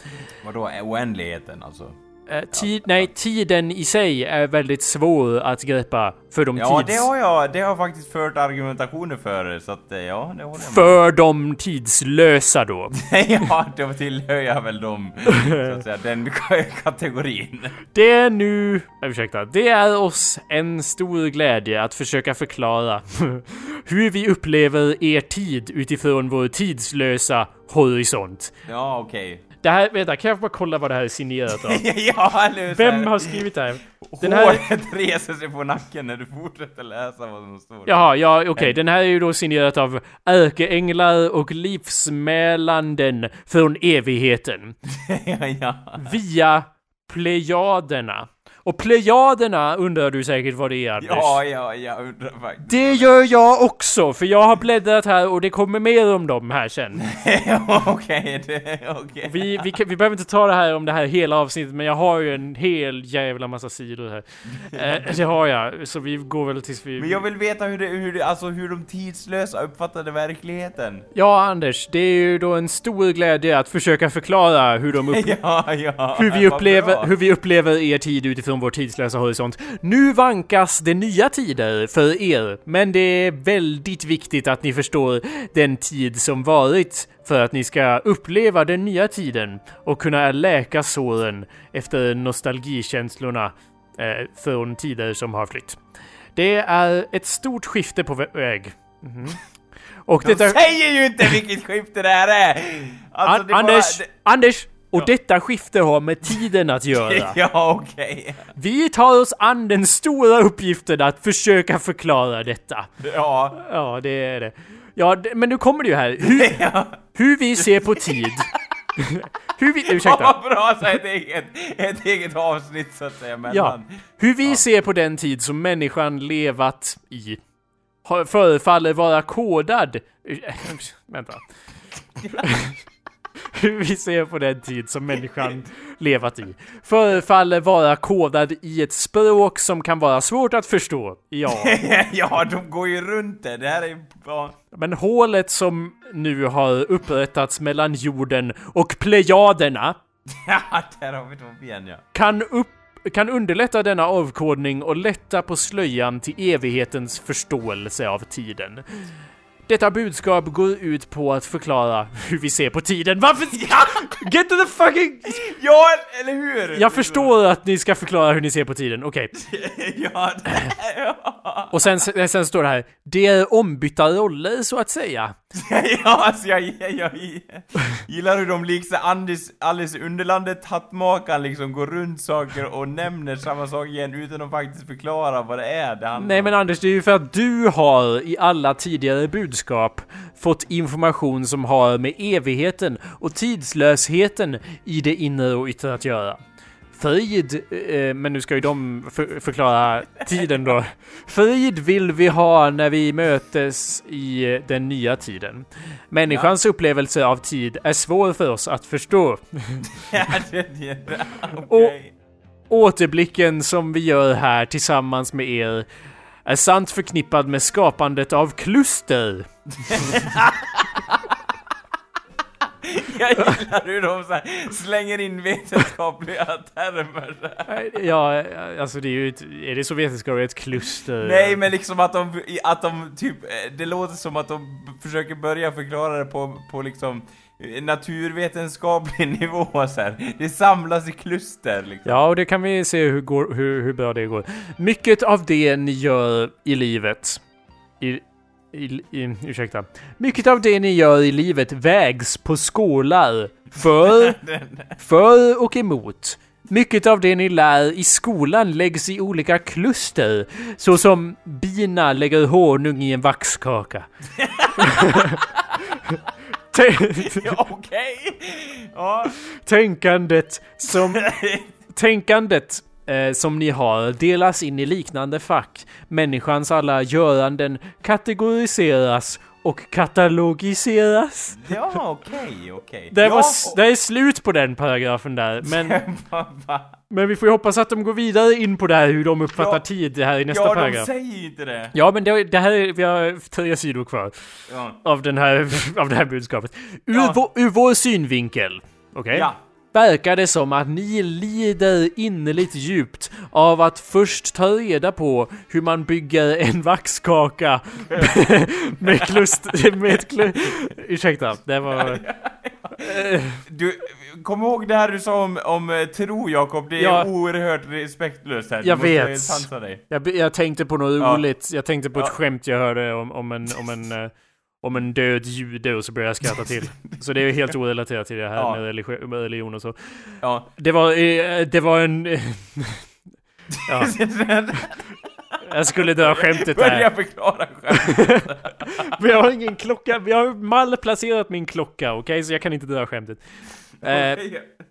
Vadå, oändligheten alltså? Eh, tid, nej, tiden i sig är väldigt svår att greppa för de Ja, tids... det har jag, det har jag faktiskt fört argumentationer för, så att eh, ja, det håller jag med För de tidslösa då. Ja, då tillhör jag väl dem, så att säga, den kategorin. Det är nu... Ursäkta. Det är oss en stor glädje att försöka förklara hur vi upplever er tid utifrån vår tidslösa horisont. Ja, okej. Det här, vänta, kan jag bara kolla vad det här är signerat av? ja, eller Vem har skrivit det här? Den här... Håret reser sig på nacken när du fortsätter läsa vad som står. Jaha, ja okej, den här är ju då signerat av ärkeänglar och livsmälanden från evigheten. ja, ja. Via Plejaderna. Och Plejaderna undrar du säkert vad det är Anders? Ja, ja, jag undrar faktiskt. Det gör jag också, för jag har bläddrat här och det kommer mer om dem här sen. Okej, okej. Vi, vi, kan- vi behöver inte ta det här om det här hela avsnittet, men jag har ju en hel jävla massa sidor här. Eh, det har jag, så vi går väl tills vi... Men jag vill veta hur det, hur det, alltså hur de tidslösa uppfattade verkligheten. Ja, Anders, det är ju då en stor glädje att försöka förklara hur de upp... Ja, ja. Hur vi, upplever, hur vi upplever er tid utifrån vår tidslösa horisont. Nu vankas det nya tider för er, men det är väldigt viktigt att ni förstår den tid som varit för att ni ska uppleva den nya tiden och kunna läka såren efter nostalgikänslorna eh, från tider som har flytt. Det är ett stort skifte på vä- väg. Mhm. Och De detta... säger ju inte vilket skifte det här är! Alltså, An- det bara- Anders! det- Anders! Och detta skifte har med tiden att göra. Ja, okej. Vi tar oss an den stora uppgiften att försöka förklara detta. Ja. Ja, det är det. Ja, men nu kommer det ju här. Hur, ja. hur vi ser på tid. hur vi... Ja, Ursäkta. vad bra så ett eget, ett eget avsnitt så att säga Ja. Hur vi ser på den tid som människan levat i har- förefaller vara kodad... Vänta. Hur vi ser på den tid som människan levat i förefaller vara kodad i ett språk som kan vara svårt att förstå. Ja. ja, de går ju runt det. Det här är. Ja. Men hålet som nu har upprättats mellan jorden och plejaderna ja, där har vi dem igen ja. kan, upp, kan underlätta denna avkodning och lätta på slöjan till evighetens förståelse av tiden. Detta budskap går ut på att förklara hur vi ser på tiden. Varför? Get to the fucking... Ja, eller hur? Jag förstår att ni ska förklara hur ni ser på tiden, okej. ja, det, ja. Och sen, sen står det här, det är ombytta roller så att säga. ja, alltså jag, jag, jag gillar hur de liksom Alice, Alice i Underlandet, hattmakaren liksom går runt saker och nämner samma sak igen utan att faktiskt förklara vad det är det handlar Nej men Anders, det är ju för att du har i alla tidigare budskap fått information som har med evigheten och tidslösheten i det inre och yttre att göra. Frid, eh, men nu ska ju de för, förklara tiden då. Frid vill vi ha när vi mötes i eh, den nya tiden. Människans upplevelse av tid är svår för oss att förstå. ja, det, det, okej. Återblicken som vi gör här tillsammans med er är sant förknippad med skapandet av kluster. Jag gillar hur de så här slänger in vetenskapliga termer. Ja, alltså det är ju ett, är det så vetenskapligt ett kluster? Nej men liksom att de, att de typ, det låter som att de försöker börja förklara det på, på liksom naturvetenskaplig nivå så här. Det samlas i kluster liksom. Ja, och det kan vi se hur, går, hur, hur bra det går. Mycket av det ni gör i livet, i, i, i, ursäkta. Mycket av det ni gör i livet vägs på skålar. För, för och emot. Mycket av det ni lär i skolan läggs i olika kluster, så som bina lägger honung i en vaxkaka. Okej! Ja. Tänkandet som Tänkandet eh, som ni har delas in i liknande fack. Människans alla göranden kategoriseras och katalogiseras. Ja, okej, okej. Det, ja, det är slut på den paragrafen där, men, men vi får ju hoppas att de går vidare in på det här hur de uppfattar Ja. tid här i nästa Ja, de paragraf. säger inte det. Ja, men det, det här är, vi har tre sidor kvar Ja. av, den här, av det här budskapet. Ur, vår, ur vår synvinkel, okej? Ja. Verkar det som att ni lider innerligt djupt av att först ta reda på hur man bygger en vaxkaka med klust... med ett klu... Ursäkta, det var... Du, kom ihåg det här du sa om, om eh, tro Jakob, det är Ja. oerhört respektlöst här. Du Jag vet. Jag, jag tänkte på något Ja. roligt, jag tänkte på ett Ja. skämt jag hörde om, om en... Om en eh, om en död jude och så började jag skratta till. Så det är helt orelaterat till det här Ja. med, religi- med religion och så. Ja. Det var, eh, det var en... ja, jag skulle dra skämtet där. Börja förklara själv. Men jag har ingen klocka, vi har malplacerat min klocka, okej? Så jag kan inte dra skämtet. Eh,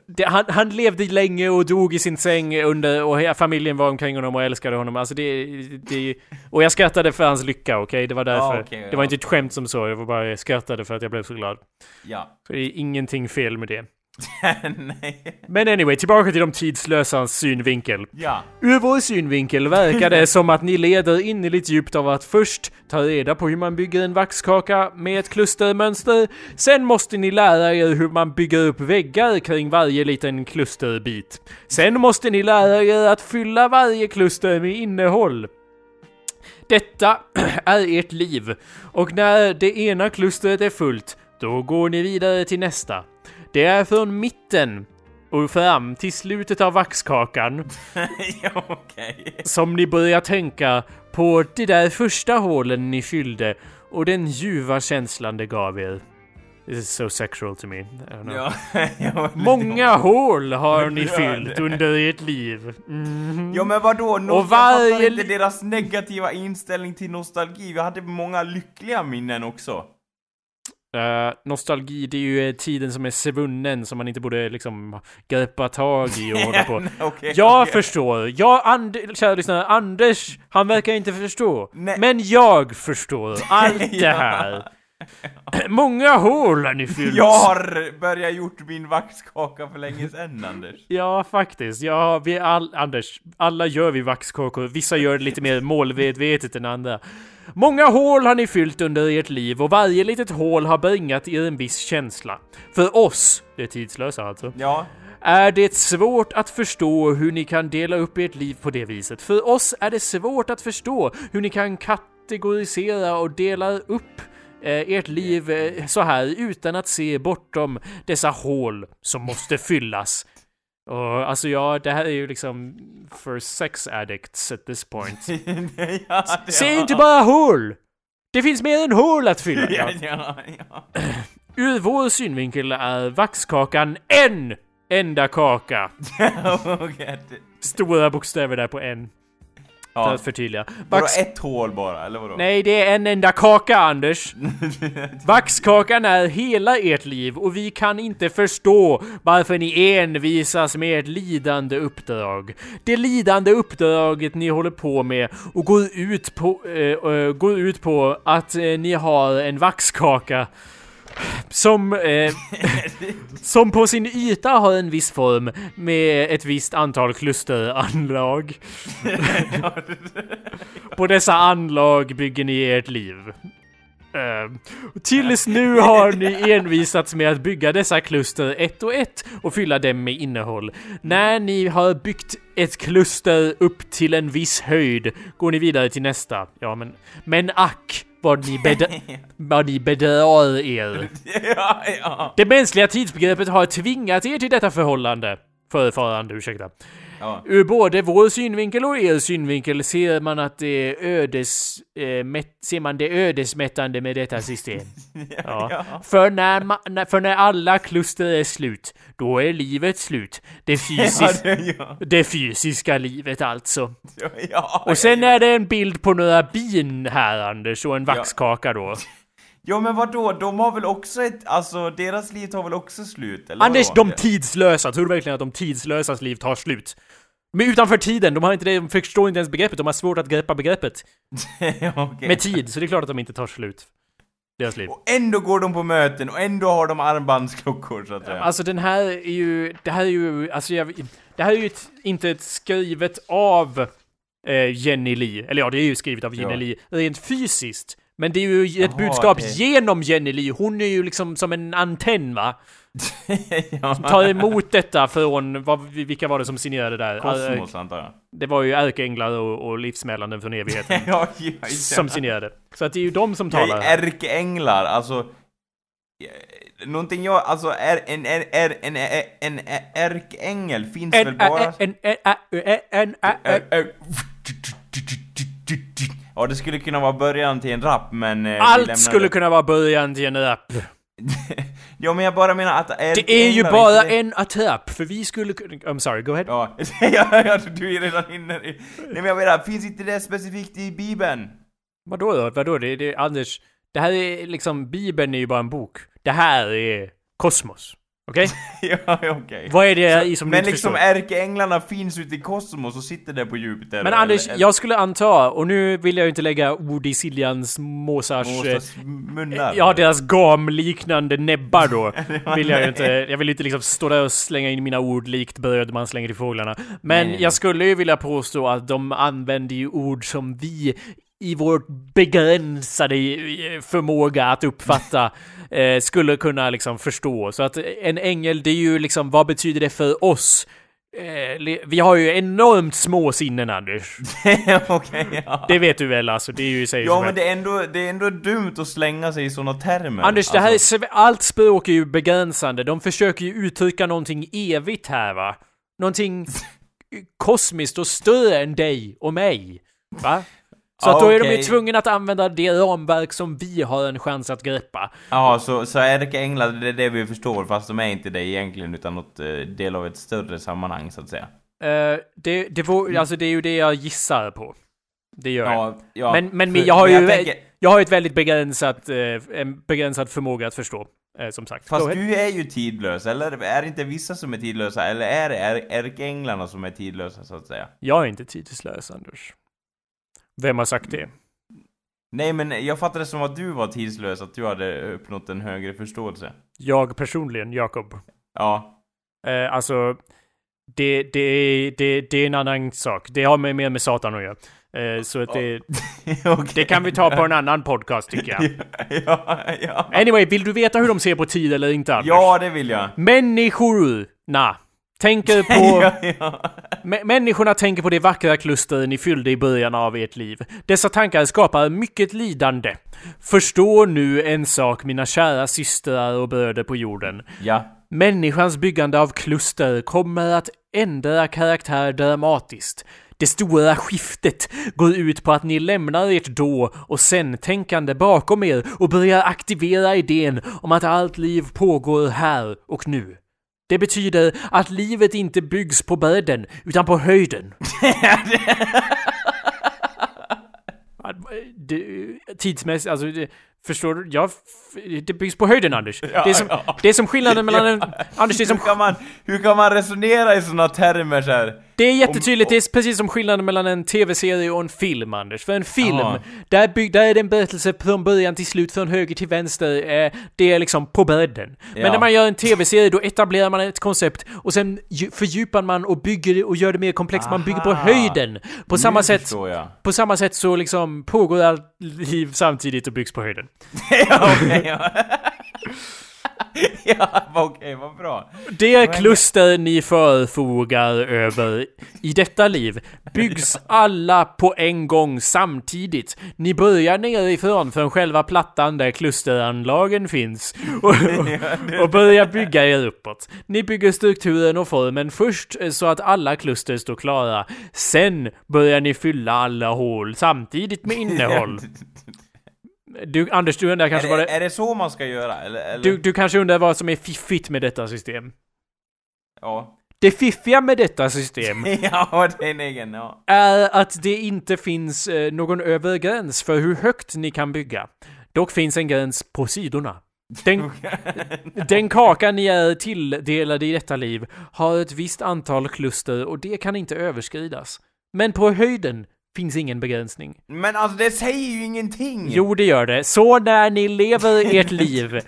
det, han, han levde länge och dog i sin säng under, och hela familjen var omkring honom och älskade honom. Alltså det, det och jag skrattade för hans lycka, okej? Det var därför. Ja, okej, det var ja. inte ett skämt som så, jag var bara jag skrattade för att jag blev så glad. Ja. Så det är ingenting fel med det. Men anyway, tillbaka till de tidslösas synvinkel. Ja. Ur vår synvinkel verkar det som att ni leder innerligt djupt av att först ta reda på hur man bygger en vaxkaka med ett klustermönster. Sen måste ni lära er hur man bygger upp väggar kring varje liten klusterbit. Sen måste ni lära er att fylla varje kluster med innehåll. Detta är ert liv och när det ena klustret är fullt, då går ni vidare till nästa. Det är från mitten och fram till slutet av vaxkakan ja, okej. som ni börjar tänka på de där första hålen ni fyllde och den ljuva känslan det gav er. This is so sexual to me. I don't know. Ja, ja, Många hål har ni fyllt under ert liv. Mhm. Ja men vadå? No, Och Jag varje fattar inte deras negativa inställning till nostalgi. Vi hade många lyckliga minnen också. Eh, nostalgi, det är ju tiden som är svunnen som man inte borde liksom greppa tag i och hålla på. Okej, Jag okej. förstår. Jag, And kära lyssnare, Anders, han verkar inte förstå. Nej. Men jag förstår allt det här. Många hål har ni fyllt. Jag har börjat gjort min vaxkaka för länge sedan Anders. Ja, faktiskt. Ja, vi all, Anders, alla gör vi vaxkakor. Vissa gör det lite mer målmedvetet än andra. Många hål har ni fyllt under ert liv och varje litet hål har bringat er en viss känsla. För oss, det är tidslösa alltså, Ja, är det svårt att förstå hur ni kan dela upp ert liv på det viset. För oss är det svårt att förstå hur ni kan kategorisera och dela upp eh, ert liv eh, så här utan att se bortom dessa hål som måste fyllas. Och alltså ja, det här är ju liksom för sex addicts at this point. ja Se inte bara hål! Det finns mer än hål att fylla. Ja, ja, ja. Ur vår synvinkel är vaxkakan en enda kaka. Det- Stora bokstäver där på en. För ja. att förtydliga. Vadå Vax... ett hål bara, eller vadå? Nej, det är en enda kaka, Anders. Vaxkakan är hela ert liv och vi kan inte förstå varför ni envisas med ert lidande uppdrag. Det lidande uppdraget ni håller på med och går ut på, eh, går ut på att eh, ni har en vaxkaka som, eh, som på sin yta har en viss form med ett visst antal klusteranlag. På dessa anlag bygger ni ert liv. Uh, tills nu har ni envisats med att bygga dessa kluster ett och ett och fylla dem med innehåll. När ni har byggt ett kluster upp till en viss höjd går ni vidare till nästa. Ja, men, men ack vad ni, bed- vad ni bedrar er. ja, ja. Det mänskliga tidsbegreppet har tvingat er till detta förhållande. Förfarande, ursäkta. Ja. Ur både vår synvinkel och er synvinkel ser man att det ödes... Eh, mätt, ser man det ödesmättande med detta system. Ja. För, när ma, när, för när alla kluster är slut, då är livet slut. Det, Ja, fysis, det, ja. det fysiska livet alltså. Ja, Och sen är det en bild på några bin här Anders och en vaxkaka då. Ja men vadå, de har väl också ett, alltså deras liv tar väl också slut? Eller Anders, de tidslösa, tror du verkligen att de tidslösas liv tar slut? Men utanför tiden, de har inte det, de förstår inte ens begreppet, de har svårt att greppa begreppet. okej. Med tid, så det är klart att de inte tar slut. Deras liv. Och ändå går de på möten och ändå har de armbandsklockor så att säga. Alltså den här är ju, det här är ju, alltså jag, det här är ju ett, inte ett skrivet av eh, Jenny Lee, eller ja det är ju skrivet av Jenny Ja. Lee rent fysiskt. Men det är ju ett Jaha, budskap det- genom Jenny Lee, hon är ju liksom som en antenn va? ja. Tar emot detta från, vad, vilka var det som signerade där? Kosmos antar jag. Det var ju ärkeänglar och, och livsmälanden från evigheten. ja, som signerade. Så att det är ju de som talar. ärkeänglar, alltså... eh, Någonting jag, alltså är en, är, är, en, är, en, en ärkeängel finns väl En, bara... en, en, en, en, en, en, Ä- ä- Ja, det skulle kunna vara början till en rap, men... eh, Allt skulle det. kunna vara början till en rap. ja, men jag bara menar att Det är ju bara inte- en attack, för vi skulle kunna... I'm sorry, go ahead. Ja, ja, ja, du är redan inne i... Nej men jag menar, finns inte det specifikt i bibeln? Vadå då? Vadå? Det, det, Anders, det här är liksom, Bibeln är ju bara en bok. Det här är kosmos. Okej? ja, okej. Vad är det i som du Men inte liksom förstår? ärkeänglarna finns ute i kosmos och sitter där på Jupiter. Men Anders, eller- jag skulle anta, och nu vill jag ju inte lägga ord i Siljans Måsars... eh, Måsas munnar. Ja, deras gamliknande näbbar då. Vill jag ju inte, jag vill ju inte liksom stå där och slänga in mina ord likt bröd man slänger till fåglarna. Men jag skulle ju vilja påstå att de använder ju ord som vi i vår begränsade eh, förmåga att uppfatta eh, skulle kunna liksom förstå. Så att en ängel, det är ju liksom, vad betyder det för oss? Eh, vi har ju enormt små sinnen, Anders. okej, ja. Det vet du väl alltså, det är ju i sig Ja men det är, ändå, det är ändå dumt att slänga sig i såna termer. Anders, det här är, Alltså, sv- allt språk är ju begränsande. De försöker ju uttrycka någonting evigt här va? Någonting kosmiskt och större än dig och mig. Va? Så att då är de ju tvungna att använda det ramverk som vi har en chans att greppa. Ja, så, så ärkeänglar, det är det vi förstår, fast de är inte det egentligen, utan något eh, del av ett större sammanhang, så att säga. Eh, det, det, vore, alltså det är ju det jag gissar på. Det gör jag. Ja, ja. Men, men för- jag har ju tänker- jag har ju ett väldigt begränsat, eh, en begränsad förmåga att förstå. Eh, som sagt. Fast du är ju tidlös, eller är det inte vissa som är tidlösa? Eller är det är- ärkeänglarna som är tidlösa, så att säga? Jag är inte tidslös, Anders. Vem har sagt det? Nej, men jag fattade som att du var tidslös, att du hade uppnått en högre förståelse. Jag personligen, Jakob. Ja. Eh, alltså, det, det, det, det är en annan sak. Det har med, mer med Satan att göra. Eh, så att det, Okej. det kan vi ta på en annan podcast tycker jag. ja, ja. Anyway, vill du veta hur de ser på tid eller inte, Anders? Ja, det vill jag. Människorna tänker på... ja, ja. Mä- Människorna tänker på det vackra kluster ni fyllde i början av ert liv. Dessa tankar skapar mycket lidande. Förstå nu en sak, mina kära systrar och bröder på jorden. ja. Människans byggande av kluster kommer att ändra karaktär dramatiskt. Det stora skiftet går ut på att ni lämnar ert då och sen-tänkande bakom er och börjar aktivera idén om att allt liv pågår här och nu. Det betyder att livet inte byggs på bredden, utan på höjden. Det- Tidsmässigt, alltså det, förstår du? Ja, f- det byggs på höjden Anders. det, är som, ja. det är som skillnaden mellan en... Anders, det är som Hur kan man, hur kan man resonera i såna termer så här? Det är jättetydligt, det är precis som skillnaden mellan en tv-serie och en film, Anders. För en film, Ja. där, bygg, där är det en berättelse från början till slut, från höger till vänster. Eh, det är liksom på bredden. Men Ja. när man gör en tv-serie, då etablerar man ett koncept och sen ju- fördjupar man och bygger och gör det mer komplext. Man bygger på Aha. höjden. På samma Nu sätt på samma sätt så liksom pågår allt liv samtidigt och byggs på höjden. ja, okej, ja. ja, okej, vad bra. Det kluster ni förfogar över i detta liv byggs alla på en gång samtidigt. Ni börjar nerifrån från själva plattan där klusteranlagen finns och, och, och börjar bygga er uppåt. Ni bygger strukturen och formen först så att alla kluster står klara. Sen börjar ni fylla alla hål samtidigt med innehåll. Du, Anders, du undrar kanske är, vad det, är det så man ska göra, eller? eller? Du, du kanske undrar vad som är fiffigt med detta system? Ja. Det fiffiga med detta system ja, det är en egen, ja. är att det inte finns eh, någon övre gräns för hur högt ni kan bygga. Dock finns en gräns på sidorna. Den, den kaka ni är tilldelade i detta liv har ett visst antal kluster och det kan inte överskridas. Men på höjden finns ingen begränsning. Men alltså det säger ju ingenting! Jo, det gör det. Så när ni lever ert liv,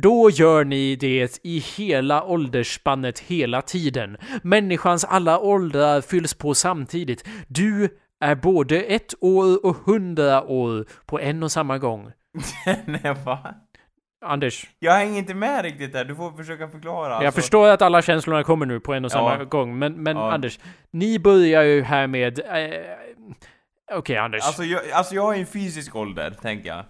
då gör ni det i hela åldersspannet hela tiden. Människans alla åldrar fylls på samtidigt. Du är både ett år och hundra år på en och samma gång. Nej, va? Anders, Jag hänger inte med riktigt där, du får försöka förklara. jag alltså. förstår att alla känslorna kommer nu på en och samma Ja. gång, men, men Ja. Anders, ni börjar ju här med... Okej, Anders. Alltså jag, alltså jag har ju en fysisk ålder, tänker jag.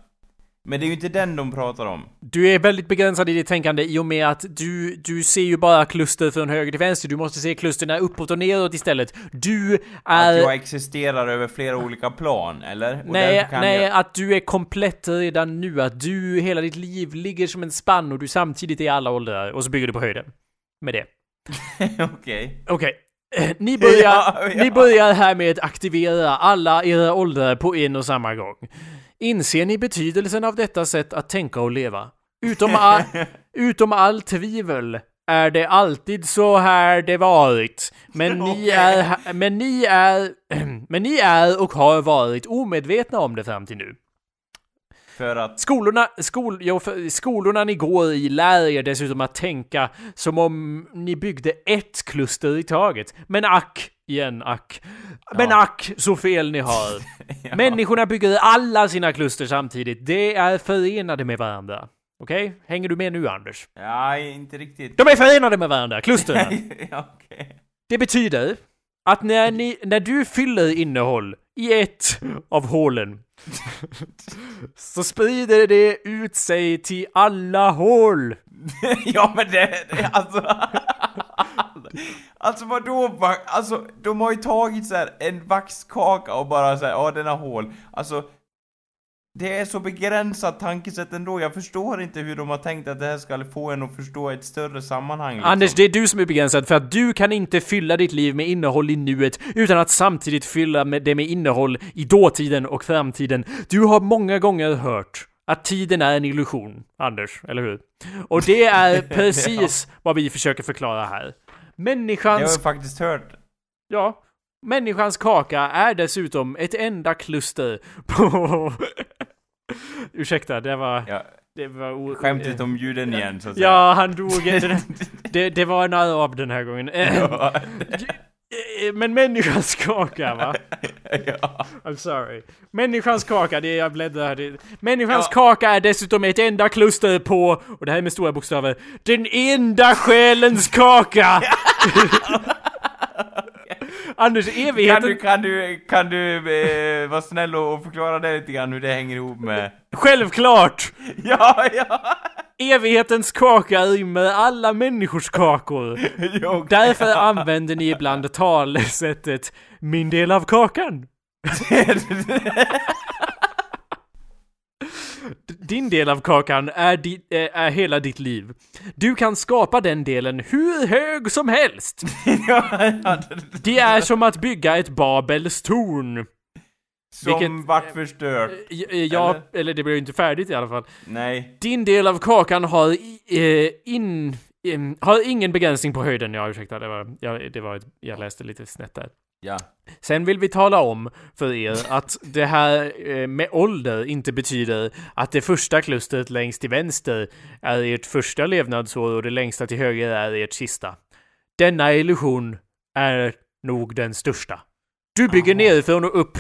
Men det är ju inte den de pratar om. Du är väldigt begränsad i ditt tänkande i och med att du, du ser ju bara kluster från höger till vänster. Du måste se klusterna uppåt och neråt istället. Du Att är... jag existerar över flera olika plan, eller? Och Nej, nej, jag... att du är komplett redan nu. Att du, hela ditt liv ligger som en spann och du samtidigt är i alla åldrar. Och så bygger du på höjden. Med det. Okej. Okej. Eh, Ni börjar, Ja, ja. ni börjar här med att aktivera alla era åldrar på en och samma gång. Inser ni betydelsen av detta sätt att tänka och leva? Utom, all, utom all tvivel är det alltid så här det varit. Men ni är, men ni är, men ni är och har varit omedvetna om det fram till nu. För att... Skolorna, skol, jo, skolorna ni går i lär er dessutom att tänka som om ni byggde ett kluster i taget. Men ack, igen ack. Men Ja. ack så fel ni har. Människorna bygger alla sina kluster samtidigt. De är förenade med varandra. Okej? Hänger du med nu Anders? Ja, inte riktigt. De är förenade med varandra, klustren. ja, okej. Det betyder att när, ni, när du fyller innehåll i ett av hålen så sprider det ut sig till alla hål. ja, men det... det alltså... Alltså vadå va- Alltså, de har ju tagit så här en vaxkaka och bara såhär, ja den har hål. Alltså, det är så begränsat tankesätt ändå. Jag förstår inte hur de har tänkt att det här ska få en att förstå ett större sammanhang. Liksom. Anders, det är du som är begränsad för att du kan inte fylla ditt liv med innehåll i nuet utan att samtidigt fylla det med innehåll i dåtiden och framtiden. Du har många gånger hört att tiden är en illusion, Anders, eller hur? Och det är precis vad vi försöker förklara här. Det har Människans jag faktiskt hört. Ja. Människans kaka är dessutom ett enda kluster på... Ursäkta, det var... Ja, Det var o- skämtet om juden igen så att säga. Ja, han dog. Det, det, det var en arab den här gången. Eh, Ja. eh, Men människans kaka, va? ja. I'm sorry. Människans kaka, det är jag bläddrar det- Människans Ja. kaka är dessutom ett enda kluster på, och det här är med stora bokstäver, den enda själens kaka! Anders, Kan evigheten... du, kan du, kan du eh, vara snäll och och förklara det lite grann hur det hänger ihop med... Självklart! Ja, ja! Evighetens kaka rymmer alla människors kakor. Jo, Därför använder ni ibland talesättet min del av kakan. Din del av kakan är, di- eh, är hela ditt liv. Du kan skapa den delen hur hög som helst. det- är som att bygga ett Babels torn. Som Vilket- vart förstört. Eh, Ja, eller? det blir ju inte färdigt i alla fall. Nej. Din del av kakan har i- eh, in... har ingen begränsning på höjden. Ja, ursäkta, det var, ja, det var ett, jag läste lite snett där. Ja. Sen vill vi tala om för er att det här eh, med ålder inte betyder att det första klustret längst till vänster är ert första levnadsår och det längsta till höger är ert sista. Denna illusion är nog den största. Du bygger Ah. nerifrån och upp,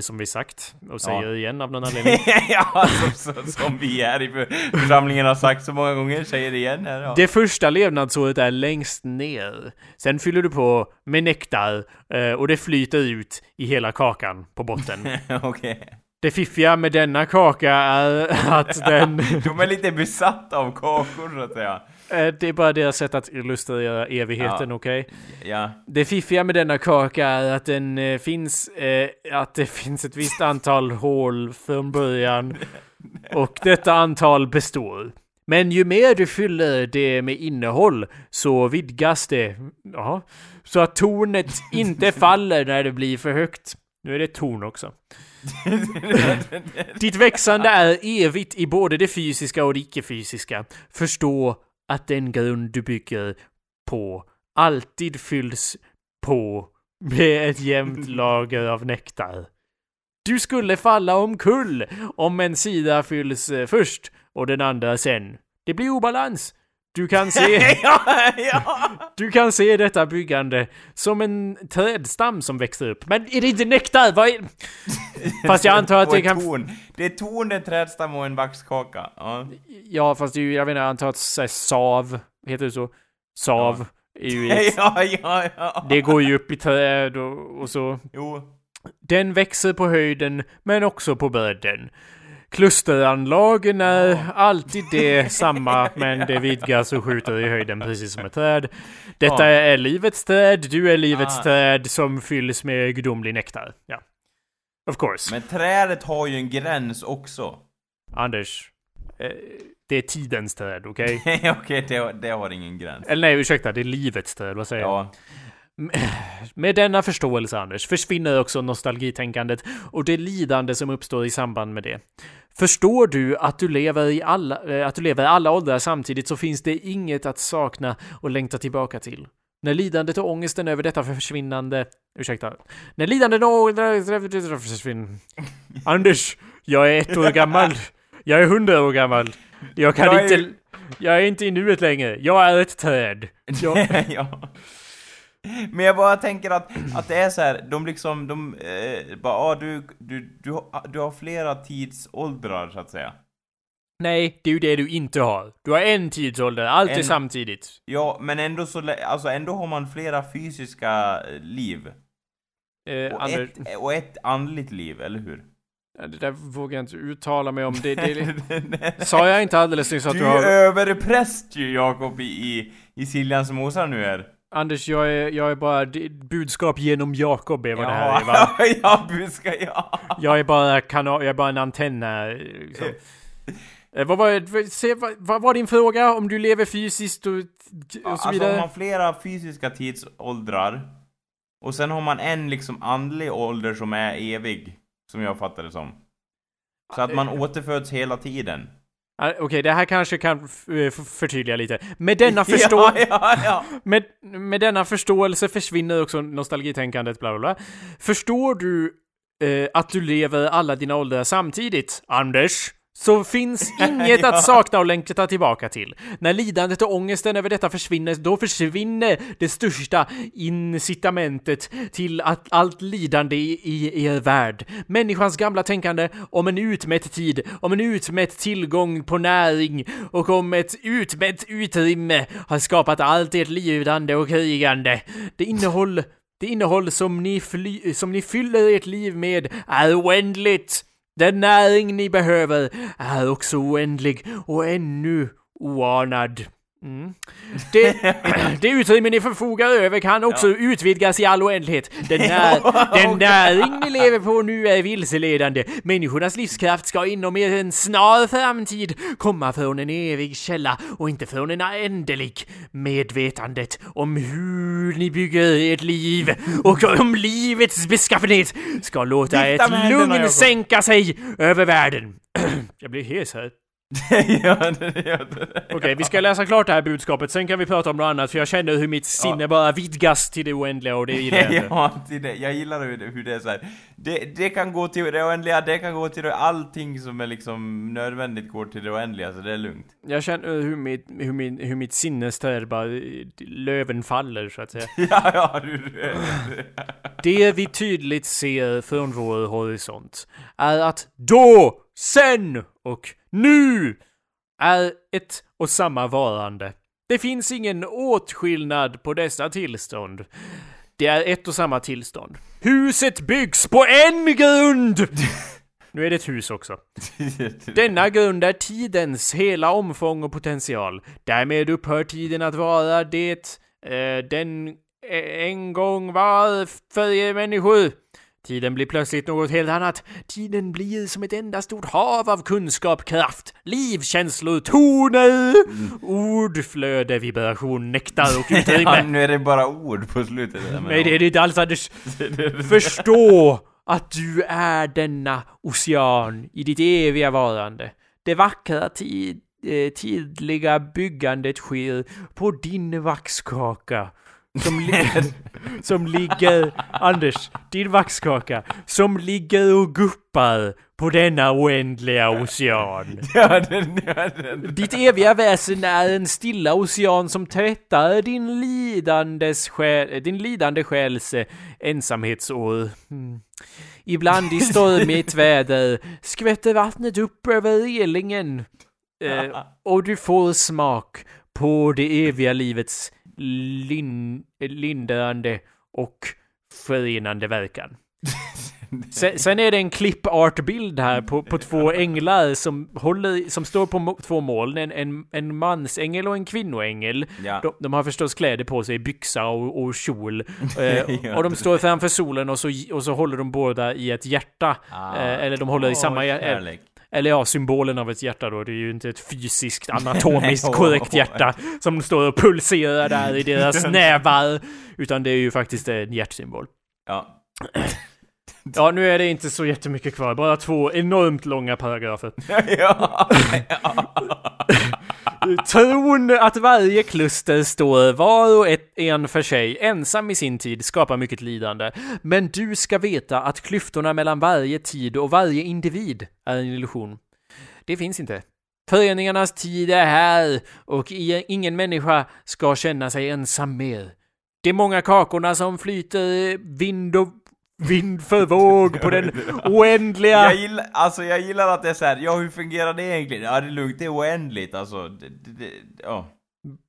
som vi sagt, och säger Ja. igen av någon anledning. ja, som, som, som vi här i för- församlingen har sagt så många gånger, säger det igen här. Ja. Det första levnadsåret är längst ner. Sen fyller du på med nektar eh, och det flyter ut i hela kakan på botten. Okej. Det fiffiga med denna kaka är att den... De är lite besatta av kakor så att säga. Eh, det är bara deras sätt att illustrera evigheten, Ja. okej? Ja. Det fiffiga med denna kaka är att den eh, finns... Eh, att det finns ett visst antal hål från början. Och detta antal består. Men ju mer du fyller det med innehåll så vidgas det. Ja. Så att tornet inte faller när det blir för högt. Nu är det ett torn också. Ditt växande är evigt i både det fysiska och det icke-fysiska. Förstå att den grund du bygger på alltid fylls på med ett jämnt lager av nektar. Du skulle falla omkull om en sida fylls eh, först och den andra sen. Det blir obalans. Du kan se... ja, ja. Du kan se detta byggande som en trädstam som växer upp. Men är det inte nektar? Vad är... Fast jag antar att det kan... torn. Det är torn, en trädstam och en vaxkaka. Ja. Ja, fast det är ju, jag inte, jag antar att så här, sav, heter det så? Sav är ju ett, ja, ja, ja. Det går ju upp i träd och, och så. Jo. Den växer på höjden, men också på bredden. Klusteranlagen är alltid det samma, men det vidgas och skjuter i höjden precis som ett träd. Detta Ja. är livets träd, du är livets Ah. träd som fylls med gudomlig nektar. Ja. Of course. Men trädet har ju en gräns också. Anders. Eh, det är tidens träd, okej? Okej, det, har- det har ingen gräns. Eller nej, ursäkta, det är livets träd, vad säger jag? Med denna förståelse, Anders, försvinner också nostalgitänkandet och det lidande som uppstår i samband med det. Förstår du att du lever i alla, eh, att du lever i alla åldrar samtidigt så finns det inget att sakna och längta tillbaka till. När lidandet och ångesten över detta försvinnande... Ursäkta. När lidandet och ångesten försvinner... Anders, jag är ett år gammal. Jag är hundra år gammal. Jag kan Jag är- inte... Jag är inte i nuet längre. Jag är ett träd. Jag... ja. Men jag bara tänker att, att det är så här, de liksom, de, eh, bara, ah, du, du, du, har- du har flera tidsåldrar så att säga. Nej, det är ju det du inte har. Du har en tidsålder, allt är En- samtidigt. Ja, men ändå så, alltså ändå har man flera fysiska eh, liv. Eh, Och, Anders, ett, och ett andligt liv, eller hur? det där vågar jag inte uttala mig om. Det, det, sa jag inte alldeles nyss att du du är har... överpräst ju Jakob i, i, i Siljans mosar nu är. Anders, jag är, jag är bara budskap genom Jakob är vad det här är va? Ja, ja, buska, ja. Jag är bara kanal, jag är bara en antenn liksom. Eh, Vad var, se, vad, vad var din fråga? Om du lever fysiskt och, och så Alltså har vidare? man flera fysiska tidsåldrar och sen har man en liksom andlig ålder som är evig, som jag fattar det som. Så att man återföds hela tiden. Ah, Okej, det här kanske kan eh, förtydliga lite. Med denna, förstå Ja, ja, ja. med, med denna förståelse försvinner också nostalgitänkandet, bla bla bla. Förstår du eh, att du lever alla dina åldrar samtidigt, Anders? Så finns inget Ja. att sakna och längta tillbaka till. När lidandet och ångesten över detta försvinner, då försvinner det största incitamentet till att allt lidande i, i er värld. Människans gamla tänkande om en utmätt tid, om en utmätt tillgång på näring och om ett utmätt utrymme har skapat allt ert lidande och krigande. Det innehåll det innehåll som ni, fly, som ni fyller ert liv med är oändligt. Den näring ni behöver är också oändlig och ännu oanad. Mm. Det, det utrymme ni förfogar över kan också utvidgas i all oändlighet. Den, när, den näring ni lever på nu är vilseledande. Människornas livskraft ska inom en snar framtid komma från en evig källa och inte från en ändlig. Medvetandet om hur ni bygger ert liv och om livets beskaffenhet ska låta ett lugn sänka sig över världen. Jag blir hes här. Ja, det, ja, det. Okej, vi ska läsa klart det här budskapet, sen kan vi prata om något annat för jag känner hur mitt sinne bara vidgas till det oändliga och det gillar jag inte. ja, till det. Jag gillar hur det, hur det är så här. Det, det kan gå till det oändliga, det kan gå till det, allting som är liksom nödvändigt går till det oändliga, så det är lugnt. Jag känner hur mitt, hur min, hur mitt sinnesträd bara, löven faller så att säga. ja, ja, du, du, Det vi tydligt ser från vår horisont är att då, sen och nu är ett och samma varande. Det finns ingen åtskillnad på dessa tillstånd. Det är ett och samma tillstånd. Huset byggs på en grund! Nu är det ett hus också. Denna grund är tidens hela omfång och potential. Därmed upphör tiden att vara det eh, den eh, en gång var för er människor. Tiden blir plötsligt något helt annat. Tiden blir som ett enda stort hav av kunskap, kraft, liv, känslor, toner, ordflöde, vibration, nektar och ja, utrymme. nu är det bara ord på slutet. Nej, det är ja. det inte alls Anders. Förstå att du är denna ocean i ditt eviga varande. Det vackra tid, eh, tidliga byggandet sker på din vaxkaka. Som, li- som ligger, Anders, din vaxkaka, som ligger och guppar på denna oändliga ocean. Ja, den, ja, den. Ditt eviga väsen är en stilla ocean som tvättar din lidandes själ, din lidande själs eh, ensamhetsår. Mm. Ibland i stormigt väder skvätter vattnet upp över relingen eh, och du får smak på det eviga livets lin, lindrande och förenande verkan. Sen, sen är det en clip-art-bild här på, på två änglar som, håller, som står på mo- två moln. En, en, en mansängel och en kvinnoängel. Ja. De, de har förstås kläder på sig, byxa och, och kjol. Eh, och de står framför solen och så, och så håller de båda i ett hjärta. Ah. Eh, eller de håller i samma... kärlek. Eller ja, symbolen av ett hjärta då. Det är ju inte ett fysiskt, anatomiskt korrekt hjärta som står och pulserar där i deras nävar. Utan det är ju faktiskt en hjärtsymbol. Ja. Ja, nu är det inte så jättemycket kvar. Bara två enormt långa paragrafer. ja. Tron att varje kluster står var och ett, en för sig, ensam i sin tid, skapar mycket lidande. Men du ska veta att klyftorna mellan varje tid och varje individ är en illusion. Det finns inte. Föreningarnas tid är här och ingen människa ska känna sig ensam mer. De många kakorna som flyter vind och vind för våg på den oändliga... Jag gillar, alltså jag gillar att det är så här. ja hur fungerar det egentligen? Ja det är lugnt, det är oändligt alltså. Det, det, det, ja.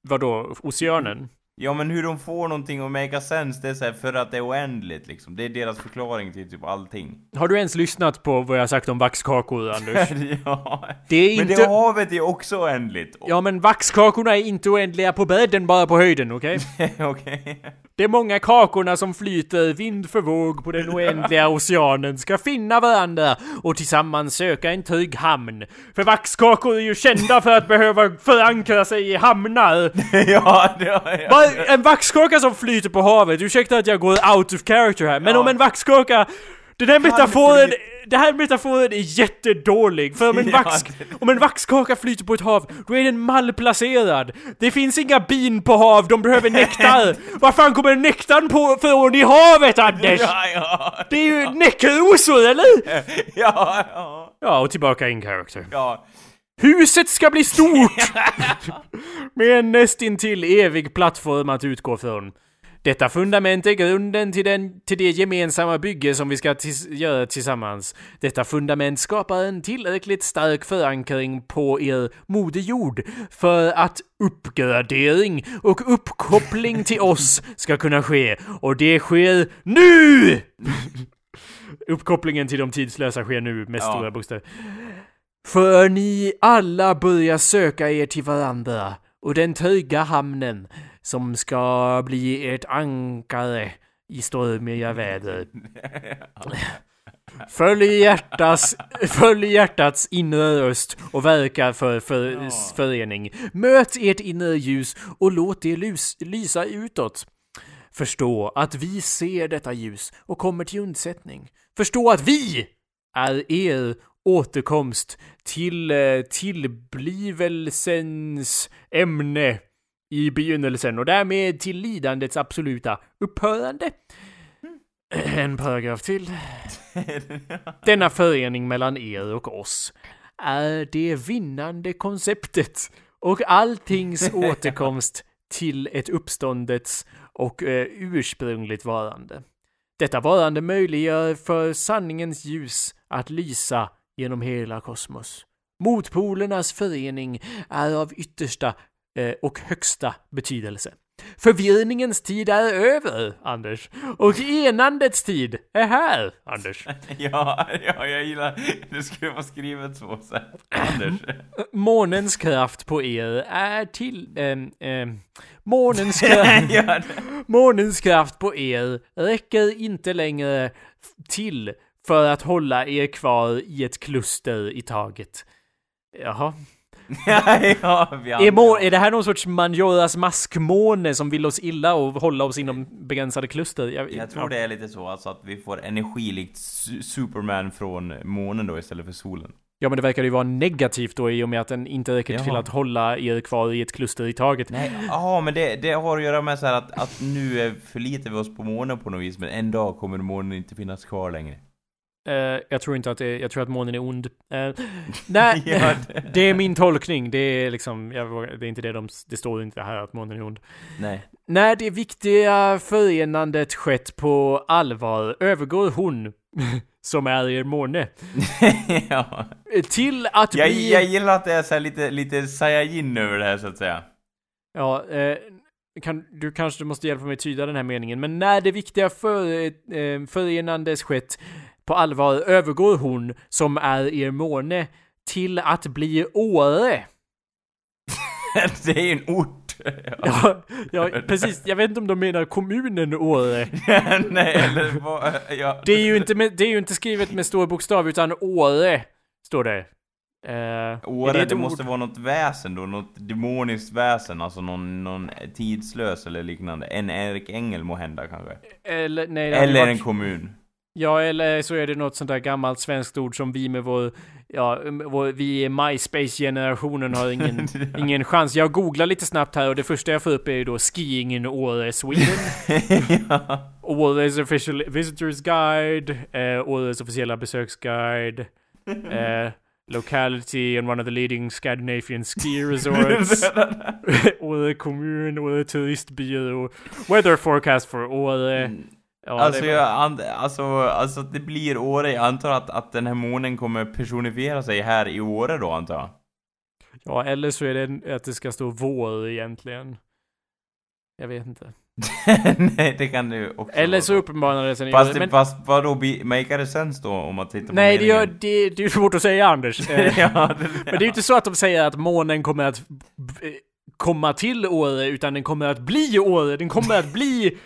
Vadå, oceanen? Ja men hur de får någonting att make sense, det är så här för att det är oändligt liksom. Det är deras förklaring till typ allting. Har du ens lyssnat på vad jag har sagt om vaxkakor, Anders? ja. Det är Men inte... det havet är också oändligt. Ja, men vaxkakorna är inte oändliga på bredden, bara på höjden, okej? Okej. De många kakorna som flyter vind för våg på den oändliga oceanen ska finna varandra och tillsammans söka en trygg hamn. För vaxkakor är ju kända för att behöva förankra sig i hamnar. ja, det har jag. En vaxkaka som flyter på havet, ursäkta att jag går out of character här, men Ja. om en vaxkaka... Den här metaforen, det här metaforen är jättedålig, för om en, Ja, vax, om en vaxkaka flyter på ett hav, då är den malplacerad. Det finns inga bin på hav, de behöver nektar. Var fan kommer nektarn på från i havet, Anders? Ja, ja. Det är ju näckrosor, eller? Ja, ja. Ja, och tillbaka in character. Ja. Huset ska bli stort! Med en nästintill evig plattform att utgå från. Detta fundament är grunden till, den, till det gemensamma bygge som vi ska tis, göra tillsammans. Detta fundament skapar en tillräckligt stark förankring på er moder jord för att uppgradering och uppkoppling till oss ska kunna ske. Och det sker NU! Uppkopplingen till de tidslösa sker nu med Ja. stora bokstäver. För ni alla börjar söka er till varandra och den trygga hamnen som ska bli ert ankare i stormiga väder. Följ hjärtats, följ hjärtats inre röst och verka för, för Ja. förening. Möt ert inre ljus och låt det lys, lysa utåt. Förstå att vi ser detta ljus och kommer till undsättning. Förstå att vi är er återkomst till eh, tillblivelsens ämne i begynnelsen och därmed till lidandets absoluta upphörande. En paragraf till. Denna förening mellan er och oss är det vinnande konceptet och alltings återkomst till ett uppståndets och eh, ursprungligt varande. Detta varande möjliggör för sanningens ljus att lysa genom hela kosmos. Motpolernas förening är av yttersta eh, och högsta betydelse. Förvirringens tid är över, Anders. Och enandets tid är här, Anders. Ja, ja, jag gillar... Det skulle vara skrivet så sen. Anders. Månens kraft på er är till... ehm, ehm, månens kraft... ja, Månens kraft på er räcker inte längre till för att hålla er kvar i ett kluster i taget. Jaha. ja, ja, vi Är, må- är det här någon sorts Manjoras maskmåne som vill oss illa och hålla oss inom begränsade kluster? Jag tror det är lite så alltså att vi får energi likt Su- Superman från månen då istället för solen. Ja, men det verkar ju vara negativt då i och med att den inte räcker Jaha. till att hålla er kvar i ett kluster i taget. Nej, ja men det, det har att göra med så här att, att nu förlitar vi oss på månen på något vis men en dag kommer månen inte finnas kvar längre. Eh, jag tror inte att det, jag tror att månen är ond. Eh, nej, det- är min tolkning. Det är liksom, vågar- det är inte det de, det står inte här att månen är ond. Nej. När det viktiga förenandet skett på allvar övergår hon, som är er måne, ja. till att Jag, bli... jag gillar att det är så lite, lite Saiyajin över det här så att säga. Ja, eh, kan, du kanske måste hjälpa mig tyda den här meningen, men när det viktiga för, eh, förenandet skett på allvar övergår hon, som är er måne, till att bli Åre. det är ju en ort. Ja, ja, precis. Jag vet inte om de menar kommunen Åre. Nej, eller vad, ja. Det är ju inte, med, det är ju inte skrivet med stor bokstav, utan Åre, står det. Är Åre, det ord? måste vara något väsen då, något demoniskt väsen, alltså någon, någon tidslös eller liknande. En ärkeängel må hända kanske. Eller, nej, det Eller varit- en kommun. Ja, eller så är det något sånt där gammalt svenskt ord som vi med vår, ja, vår, vi i MySpace-generationen har ingen, ingen chans. Jag googlar lite snabbt här och det första jag får upp är ju då Skiing in Åre, Sweden. ja. Åres official visitors guide, eh, Åres officiella besöksguide, eh, locality and one of the leading Scandinavian ski resorts, Åre kommun, Åre turistbyrå, weather forecast för Åre. Ja, alltså, det jag, and, alltså, alltså det blir Åre, jag antar att, att den här månen kommer personifiera sig här i Åre då antar jag? Ja, eller så är det att det ska stå vår egentligen. Jag vet inte. Nej, det kan du också Eller så vara. uppenbarade det sig. Fast, men, fast vadå, makar det sense då om man tittar på nej, det, gör, det, det är svårt att säga Anders. Eh, ja, det, Men det är ju inte så att de säger att månen kommer att b- komma till Åre, utan den kommer att bli Åre. Den kommer att bli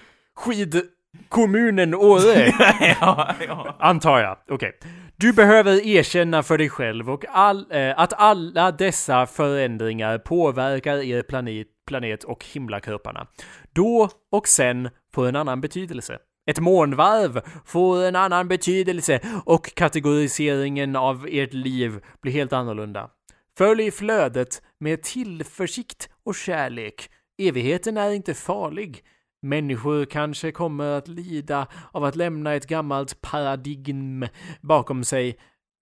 skidkommunen Åre. ja, ja. Antar jag. Okej. Du behöver erkänna för dig själv och all, eh, att alla dessa förändringar påverkar er planet, planet och himlakropparna. Då och sen får en annan betydelse. Ett månvarv får en annan betydelse och kategoriseringen av ert liv blir helt annorlunda. Följ flödet med tillförsikt och kärlek. Evigheten är inte farlig. Människor kanske kommer att lida av att lämna ett gammalt paradigm bakom sig.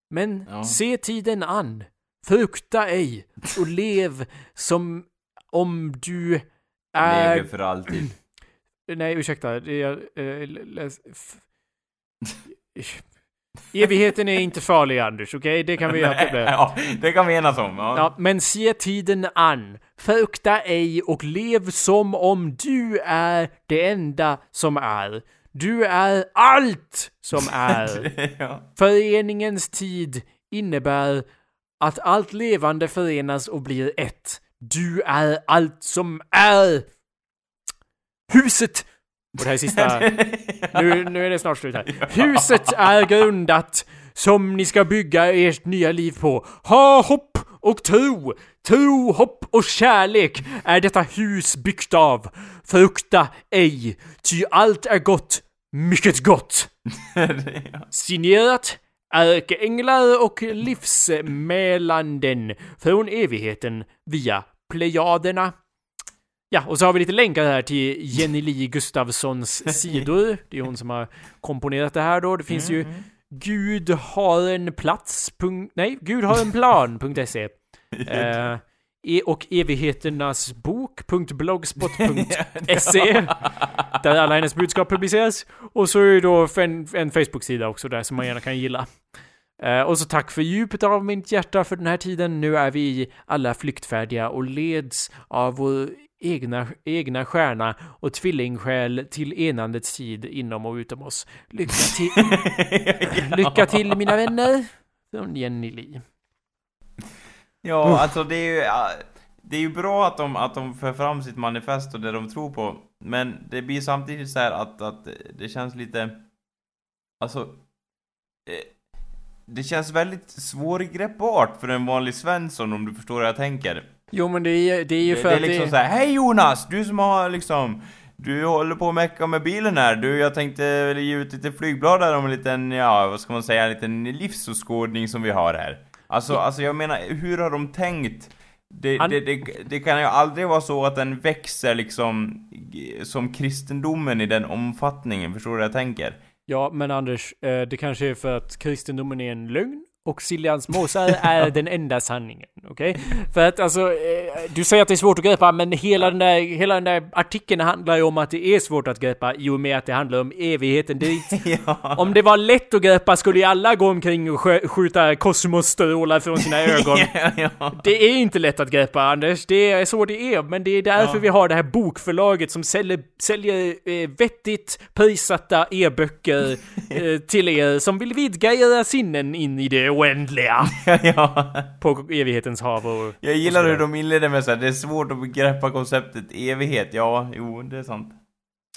Men Ja. se tiden an. Frukta ej och lev som om du är... Lever för alltid. Nej, ursäkta. Eh, läs, f... Evigheten är inte farlig, Anders, okej? Det kan vi göra. ja, det kan vi enas om. Ja. Ja, men se tiden an. Frukta ej och lev som om du är det enda som är. Du är allt som är. ja. Föreningens tid innebär att allt levande förenas och blir ett. Du är allt som är. Huset! Och det här är sista... Nu, nu är det snart slut här. Huset är grundat som ni ska bygga ert nya liv på. Ha hopp och tro! Tro, hopp och kärlek är detta hus byggt av. Frukta ej, ty allt är gott, mycket gott. Signerat Ärkeänglar och livsmälanden från evigheten via Plejaderna. Ja, och så har vi lite länkar här till Jenny Li Gustafssons sidor. Det är hon som har komponerat det här då. Det finns ju Gud har en plats. Nej, Gud har en plan.se. Eh, e- och evigheternas bok.blogspot.se där alla hennes budskap publiceras. Och så är det då en, en Facebook-sida också där som man gärna kan gilla. Eh, och så tack för djupet av mitt hjärta för den här tiden. Nu är vi alla flyktfärdiga och leds av vår egna, egna stjärna och tvillingsjäl till enandets tid inom och utom oss. Lycka till, lycka till mina vänner. Från Jenny Li. Ja, alltså det är ju... Det är ju bra att de, att de för fram sitt manifest och det de tror på. Men det blir samtidigt så här att, att det känns lite... Alltså... eh, Det känns väldigt svårgreppbart för en vanlig Svensson om du förstår vad jag tänker. Jo men det är, det är ju Det, för det är att liksom det... så här, hej Jonas! Du som har liksom... Du håller på att mecka med bilen här. Du, jag tänkte ge ut lite flygblad där om en liten, ja vad ska man säga, en liten livsåskådning som vi har här. Alltså, alltså jag menar, hur har de tänkt? Det, Han- det, det, det kan ju aldrig vara så att den växer liksom som kristendomen i den omfattningen, förstår du vad jag tänker? Ja, men Anders, eh, det kanske är för att kristendomen är en lögn och Siljans måsar är den enda sanningen, okej? För att alltså, eh, du säger att det är svårt att greppa, men hela den, där, hela den där artikeln handlar ju om att det är svårt att greppa i och med att det handlar om evigheten dit. ja. Om det var lätt att greppa skulle ju alla gå omkring och skö- skjuta kosmosstrålar från sina ögon. ja. Det är inte lätt att greppa Anders, det är så det är, men det är därför Ja. vi har det här bokförlaget som säljer, säljer eh, vettigt prissatta e-böcker eh, till er som vill vidga era sinnen in i det oändliga ja. på evighetens hav och... Jag gillar och hur de inleder med så här, det är svårt att greppa konceptet evighet. Ja, jo, det är sant.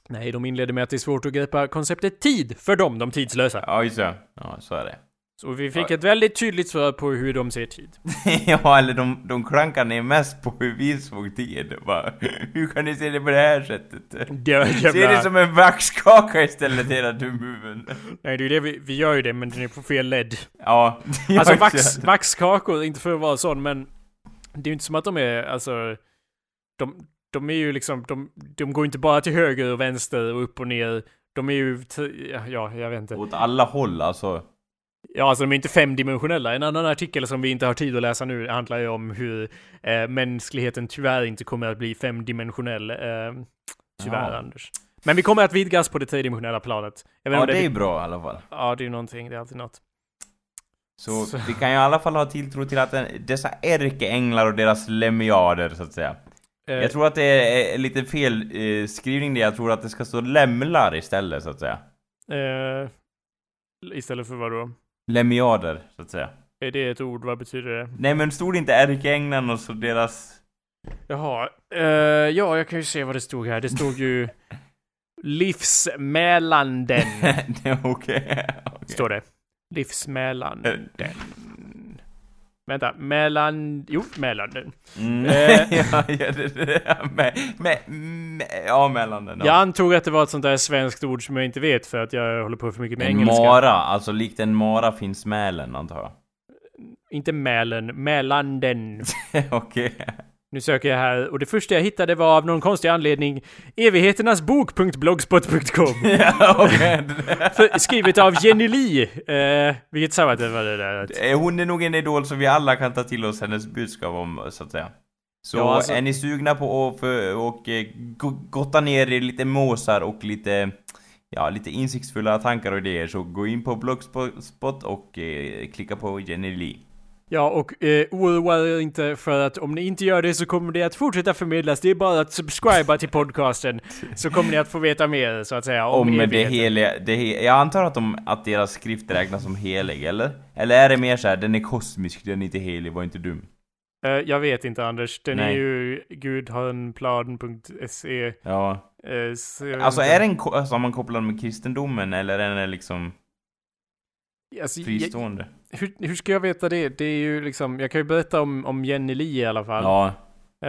Nej, de inledde med att det är svårt att greppa konceptet tid för dem, de tidslösa. Ja, just det. Ja, så är det. Så vi fick ett väldigt tydligt svar på hur de ser tid. ja, eller de, de klankar ner mest på hur vi såg tid. Bara, hur kan ni se det på det här sättet? Det Se det jävla... som en vaxkaka istället, hela dumhuvuden. Nej, det är det vi, vi gör ju det, men den är på fel led. Ja. Alltså vax, vaxkakor, inte för att vara sån, men det är ju inte som att de är, alltså, de, de är ju liksom, de, de går inte bara till höger och vänster och upp och ner. De är ju, ja, ja, jag vet inte. Åt alla håll alltså. Ja, alltså de är inte femdimensionella. En annan artikel som vi inte har tid att läsa nu handlar ju om hur eh, mänskligheten tyvärr inte kommer att bli femdimensionell. Eh, tyvärr, Ja. Anders. Men vi kommer att vidgas på det tredimensionella planet. Ja, det är bra i alla fall. Ja, det är ju någonting. Det är alltid något. Så, Så- vi kan ju i alla fall ha tilltro till att den, dessa ärkeänglar och deras lemmiader, så att säga. Eh, Jag tror att det är lite fel eh, skrivning det, jag tror att det ska stå lämlar istället så att säga. eh, istället för vad då? Lemiader, så att säga. Är det ett ord? Vad betyder det? Nej men stod det inte Erkeänglarn och så deras... Jaha. Eh, ja, jag kan ju se vad det stod här. Det stod ju Livsmälanden. okej. Okej. Står det. Livsmälanden. Vänta, mellan... Jo, Mälanden. Mm. Eh. ja, ja, det, det, med, med, med, ja, mellan den. Jag antog att det var ett sånt där svenskt ord som jag inte vet för att jag håller på för mycket med engelska. Mara, alltså likt en mara finns mälen antar jag. Inte Mälen, Mälanden. Okej. Nu söker jag här och det första jag hittade var av någon konstig anledning ja. För- Skrivet av Jenny Lee. Eh, vilket samarbete var det där? Eh, Hon är nog en idol som vi alla kan ta till oss hennes budskap om, så att säga. Så Ja, alltså- är ni sugna på att för, och, eh, go- gotta ner er lite måsar och lite, ja, lite insiktsfulla tankar och idéer så gå in på Blogspot och eh, klicka på Jenny Lee. Ja, och eh, oroa er inte för att om ni inte gör det så kommer det att fortsätta förmedlas. Det är bara att subscriba till podcasten så kommer ni att få veta mer så att säga om, Om det heliga, det he, jag antar att, de, att deras skrift räknas som helig, eller? Eller är det mer så här, den är kosmisk, den är inte helig, var inte dum? Eh, jag vet inte Anders, den är Nej. ju gudharnplan.se. Ja. Jag vet Alltså inte. är den ko- sammankopplad med kristendomen, eller är den liksom Alltså, jag, fristående? Hur, hur ska jag veta det? Det är ju liksom, jag kan ju berätta om, om Jenny Lee i alla fall. Ja.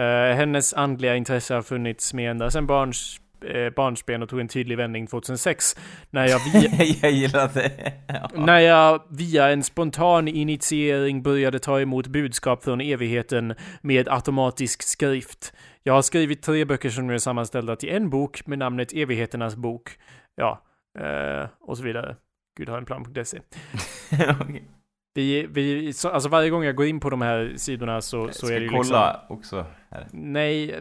Eh, hennes andliga intresse har funnits med ända sedan barns, eh, barnsben och tog en tydlig vändning 2006. När jag, via, jag gillar det. Ja. när jag via en spontan initiering började ta emot budskap från evigheten med automatisk skrift. Jag har skrivit tre böcker som nu är sammanställda till en bok med namnet Evigheternas bok. Ja, eh, och så vidare. Gud har en plan.se. Okej. Vi, vi, så, alltså varje gång jag går in på de här sidorna så, så är det ju kolla också här. liksom... Nej,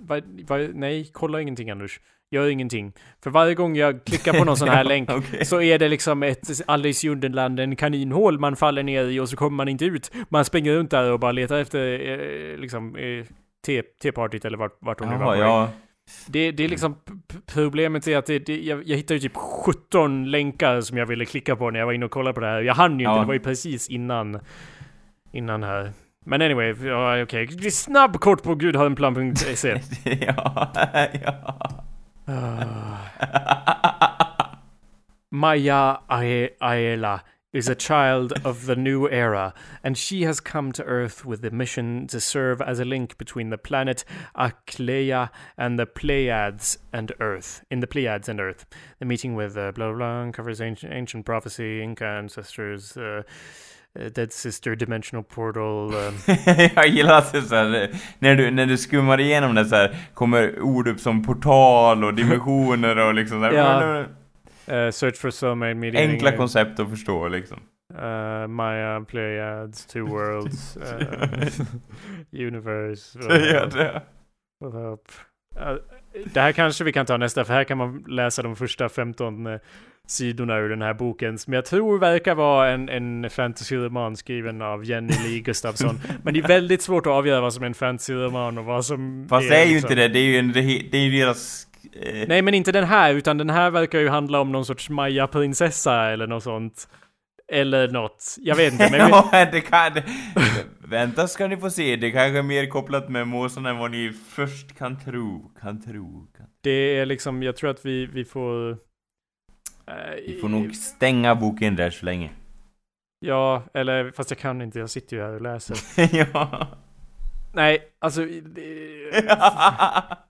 va, va, nej, kolla ingenting Anders. Gör ingenting. För varje gång jag klickar på någon sån här länk Okej. så är det liksom ett Alice i Underland, en kaninhål man faller ner i och så kommer man inte ut. Man springer runt där och bara letar efter eh, liksom eh, te- tepartyt eller vart, vart hon nu var på ja. Det, det är liksom, problemet är att det, det, jag, jag hittade typ 17 länkar som jag ville klicka på när jag var inne och kollade på det här. Jag hann ju Ja. inte, det var ju precis innan, innan här. Men anyway, ja, okej. Okay. Snabb kort på gudharmplan.se. ja, ja. Maya Ae- Aela is a child of the new era, and she has come to Earth with the mission to serve as a link between the planet Akleia and the Pleiades and Earth. In the Pleiades and Earth. The meeting with uh, blah blah blah covers ancient, ancient prophecy, Inca ancestors, uh, uh, Dead Sister, Dimensional Portal. Um, jag gillar att det så här, när du, när du skummar igenom det så här, kommer ord upp som portal och dimensioner och liksom så här, Ja. Uh, search for soulmate meeting. Enkla koncept att förstå liksom. Uh, Maya, Pleiades, Two Worlds, uh, Universe. ja, det. Uh, det här kanske vi kan ta nästa, för här kan man läsa de första 15 eh, sidorna ur den här boken, som jag tror verkar vara en, en fantasyroman skriven av Jenny Lee Gustafsson. Men det är väldigt svårt att avgöra vad som är en fantasyroman och vad som Fast det är ju liksom- inte det, det är ju, en, är det är ju deras... Eh, Nej, men inte den här, utan den här verkar ju handla om någon sorts Maya-prinsessa eller något sånt. Eller något. Jag vet inte, men... ja, det kan... Vänta ska ni få se, det kanske är mer kopplat med måsarna än vad ni först kan tro, kan tro. Kan. Det är liksom, jag tror att vi, vi får... eh, Vi får nog stänga boken där så länge. Ja, eller fast jag kan inte, jag sitter ju här och läser. ja. Nej, alltså...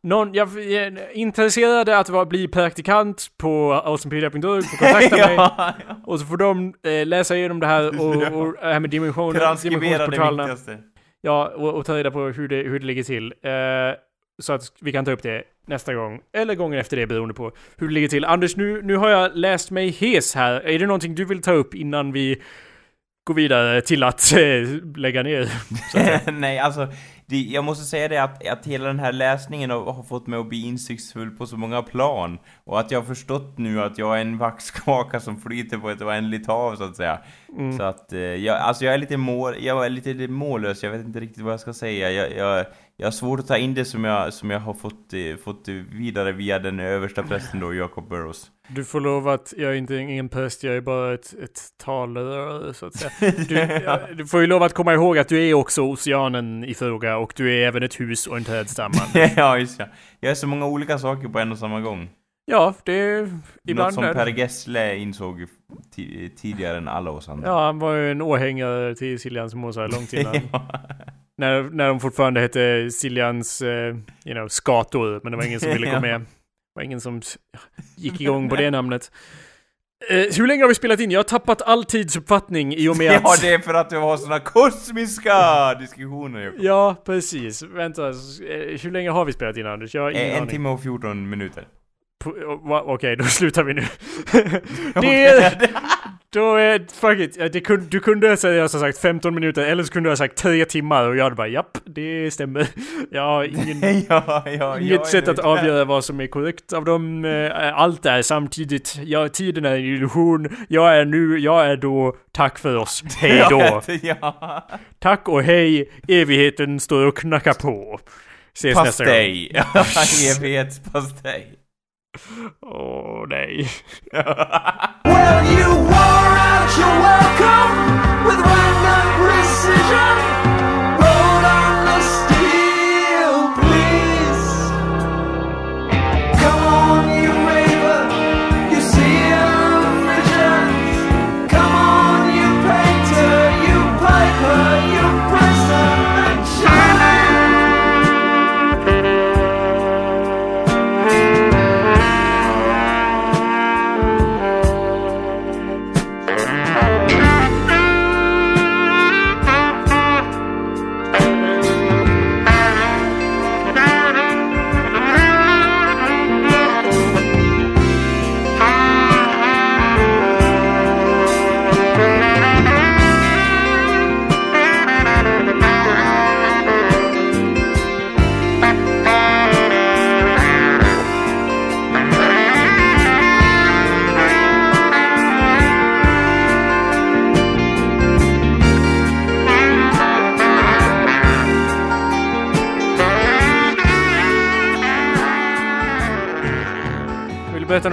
Någon, jag är intresserad att vara, bli praktikant på awesomepedia.org, får kontakta mig. ja, ja. Och så får de eh, läsa igenom det här och, och det här med det dimensionsportalerna. viktigaste. Ja, och, och ta reda på hur det, hur det ligger till. Eh, så att vi kan ta upp det nästa gång, eller gången efter det beroende på hur det ligger till. Anders, nu, nu har jag läst mig hes här. Är det någonting du vill ta upp innan vi går vidare till att eh, lägga ner? Att? Nej, alltså, det, jag måste säga det att, att hela den här läsningen har, har fått mig att bli insiktsfull på så många plan. Och att jag har förstått nu att jag är en vaxkaka som flyter på ett oändligt hav, så att säga. Mm. Så att, eh, jag, alltså jag är lite mål, jag är lite mållös, jag vet inte riktigt vad jag ska säga. Jag, jag, jag har svårt att ta in det som jag, som jag har fått, eh, fått vidare via den översta prästen då, Jacob Burrows. Du får lov att, jag är inte ingen präst, jag är bara ett, ett talare så att säga. Du, ja, du får ju lov att komma ihåg att du är också oceanen i fråga och du är även ett hus och en trädstamma. ja, just ja. Jag är så många olika saker på en och samma gång. Ja, det är ibland... Något som Per Gessle insåg tidigare än alla oss andra. Ja, han var ju en åhängare till Siljans Mosa långt innan. ja. När, när de fortfarande hette Siljans, uh, you know, skator, men det var ingen som ville gå med. Det var ingen som gick igång på det namnet. Uh, hur länge har vi spelat in? Jag har tappat all tidsuppfattning i och med att... Ja, det är för att du har såna kosmiska diskussioner. Ja, precis. Vänta, eh, hur länge har vi spelat in Anders? Jag har ingen En aning. timme och 14 minuter. Okej, okay, då slutar vi nu. det är... Då är... Fuck it. Det kunde, du kunde säga som sagt 15 minuter, eller så kunde du ha sagt 3 timmar och jag hade bara japp, det stämmer. Jag har ingen, ja, ja, inget sätt att avgöra vad som är korrekt av dem. Eh, allt är samtidigt. Ja, tiden är en illusion. Jag är nu, jag är då. Tack för oss. Hej då. ja. Tack och hej. Evigheten står och knackar på. Ses Pastej. nästa gång. Evighetspastej. Åh oh, nej. well you wore out your welcome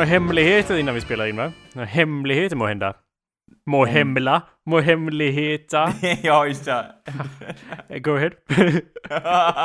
några hemligheter innan vi spelar in va? Några hemligheter må hända. Må hemla, må hemligheta. ja, just det. Go ahead.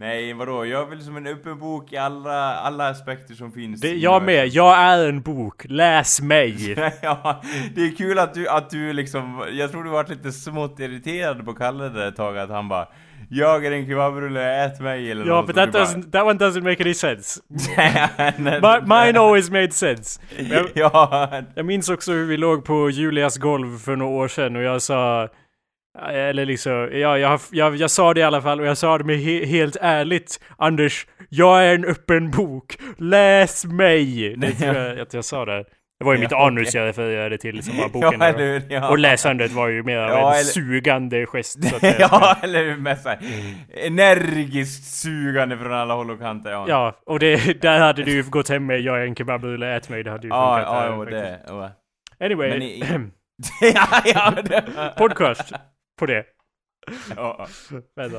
Nej, vadå? Jag är väl som en öppen bok i alla, alla aspekter som finns. Det, jag med. Jag är en bok. Läs mig. ja, det är kul att du, att du liksom... Jag tror du varit lite smått irriterad på Kalle där ett tag, att han bara jag är en kebabrulle, ät mig eller Ja, but that doesn't, that one doesn't make any sense. mine always made sense. Jag, ja. jag minns också hur vi låg på Julias golv för några år sedan och jag sa eller liksom, ja, jag, jag, jag sa det i alla fall och jag sa det med he helt ärligt Anders, jag är en öppen bok, läs mig! Det tror jag att jag sa där. Det var ju mitt ja, anus okay. jag refererade till som var boken. ja, eller, ja. Och läsandet var ju mer ja, en eller... sugande gest. Så att, ja, eller hur? Med så energiskt sugande från alla håll och kanter. Ja, ja och det, där hade du ju gått hem med jag är en kebabrulle, ät mig. Det hade ju funkat. Ja, ja, det. Ja. Anyway. I... ja, ja, det... Podcast på det. Ja. Vänta.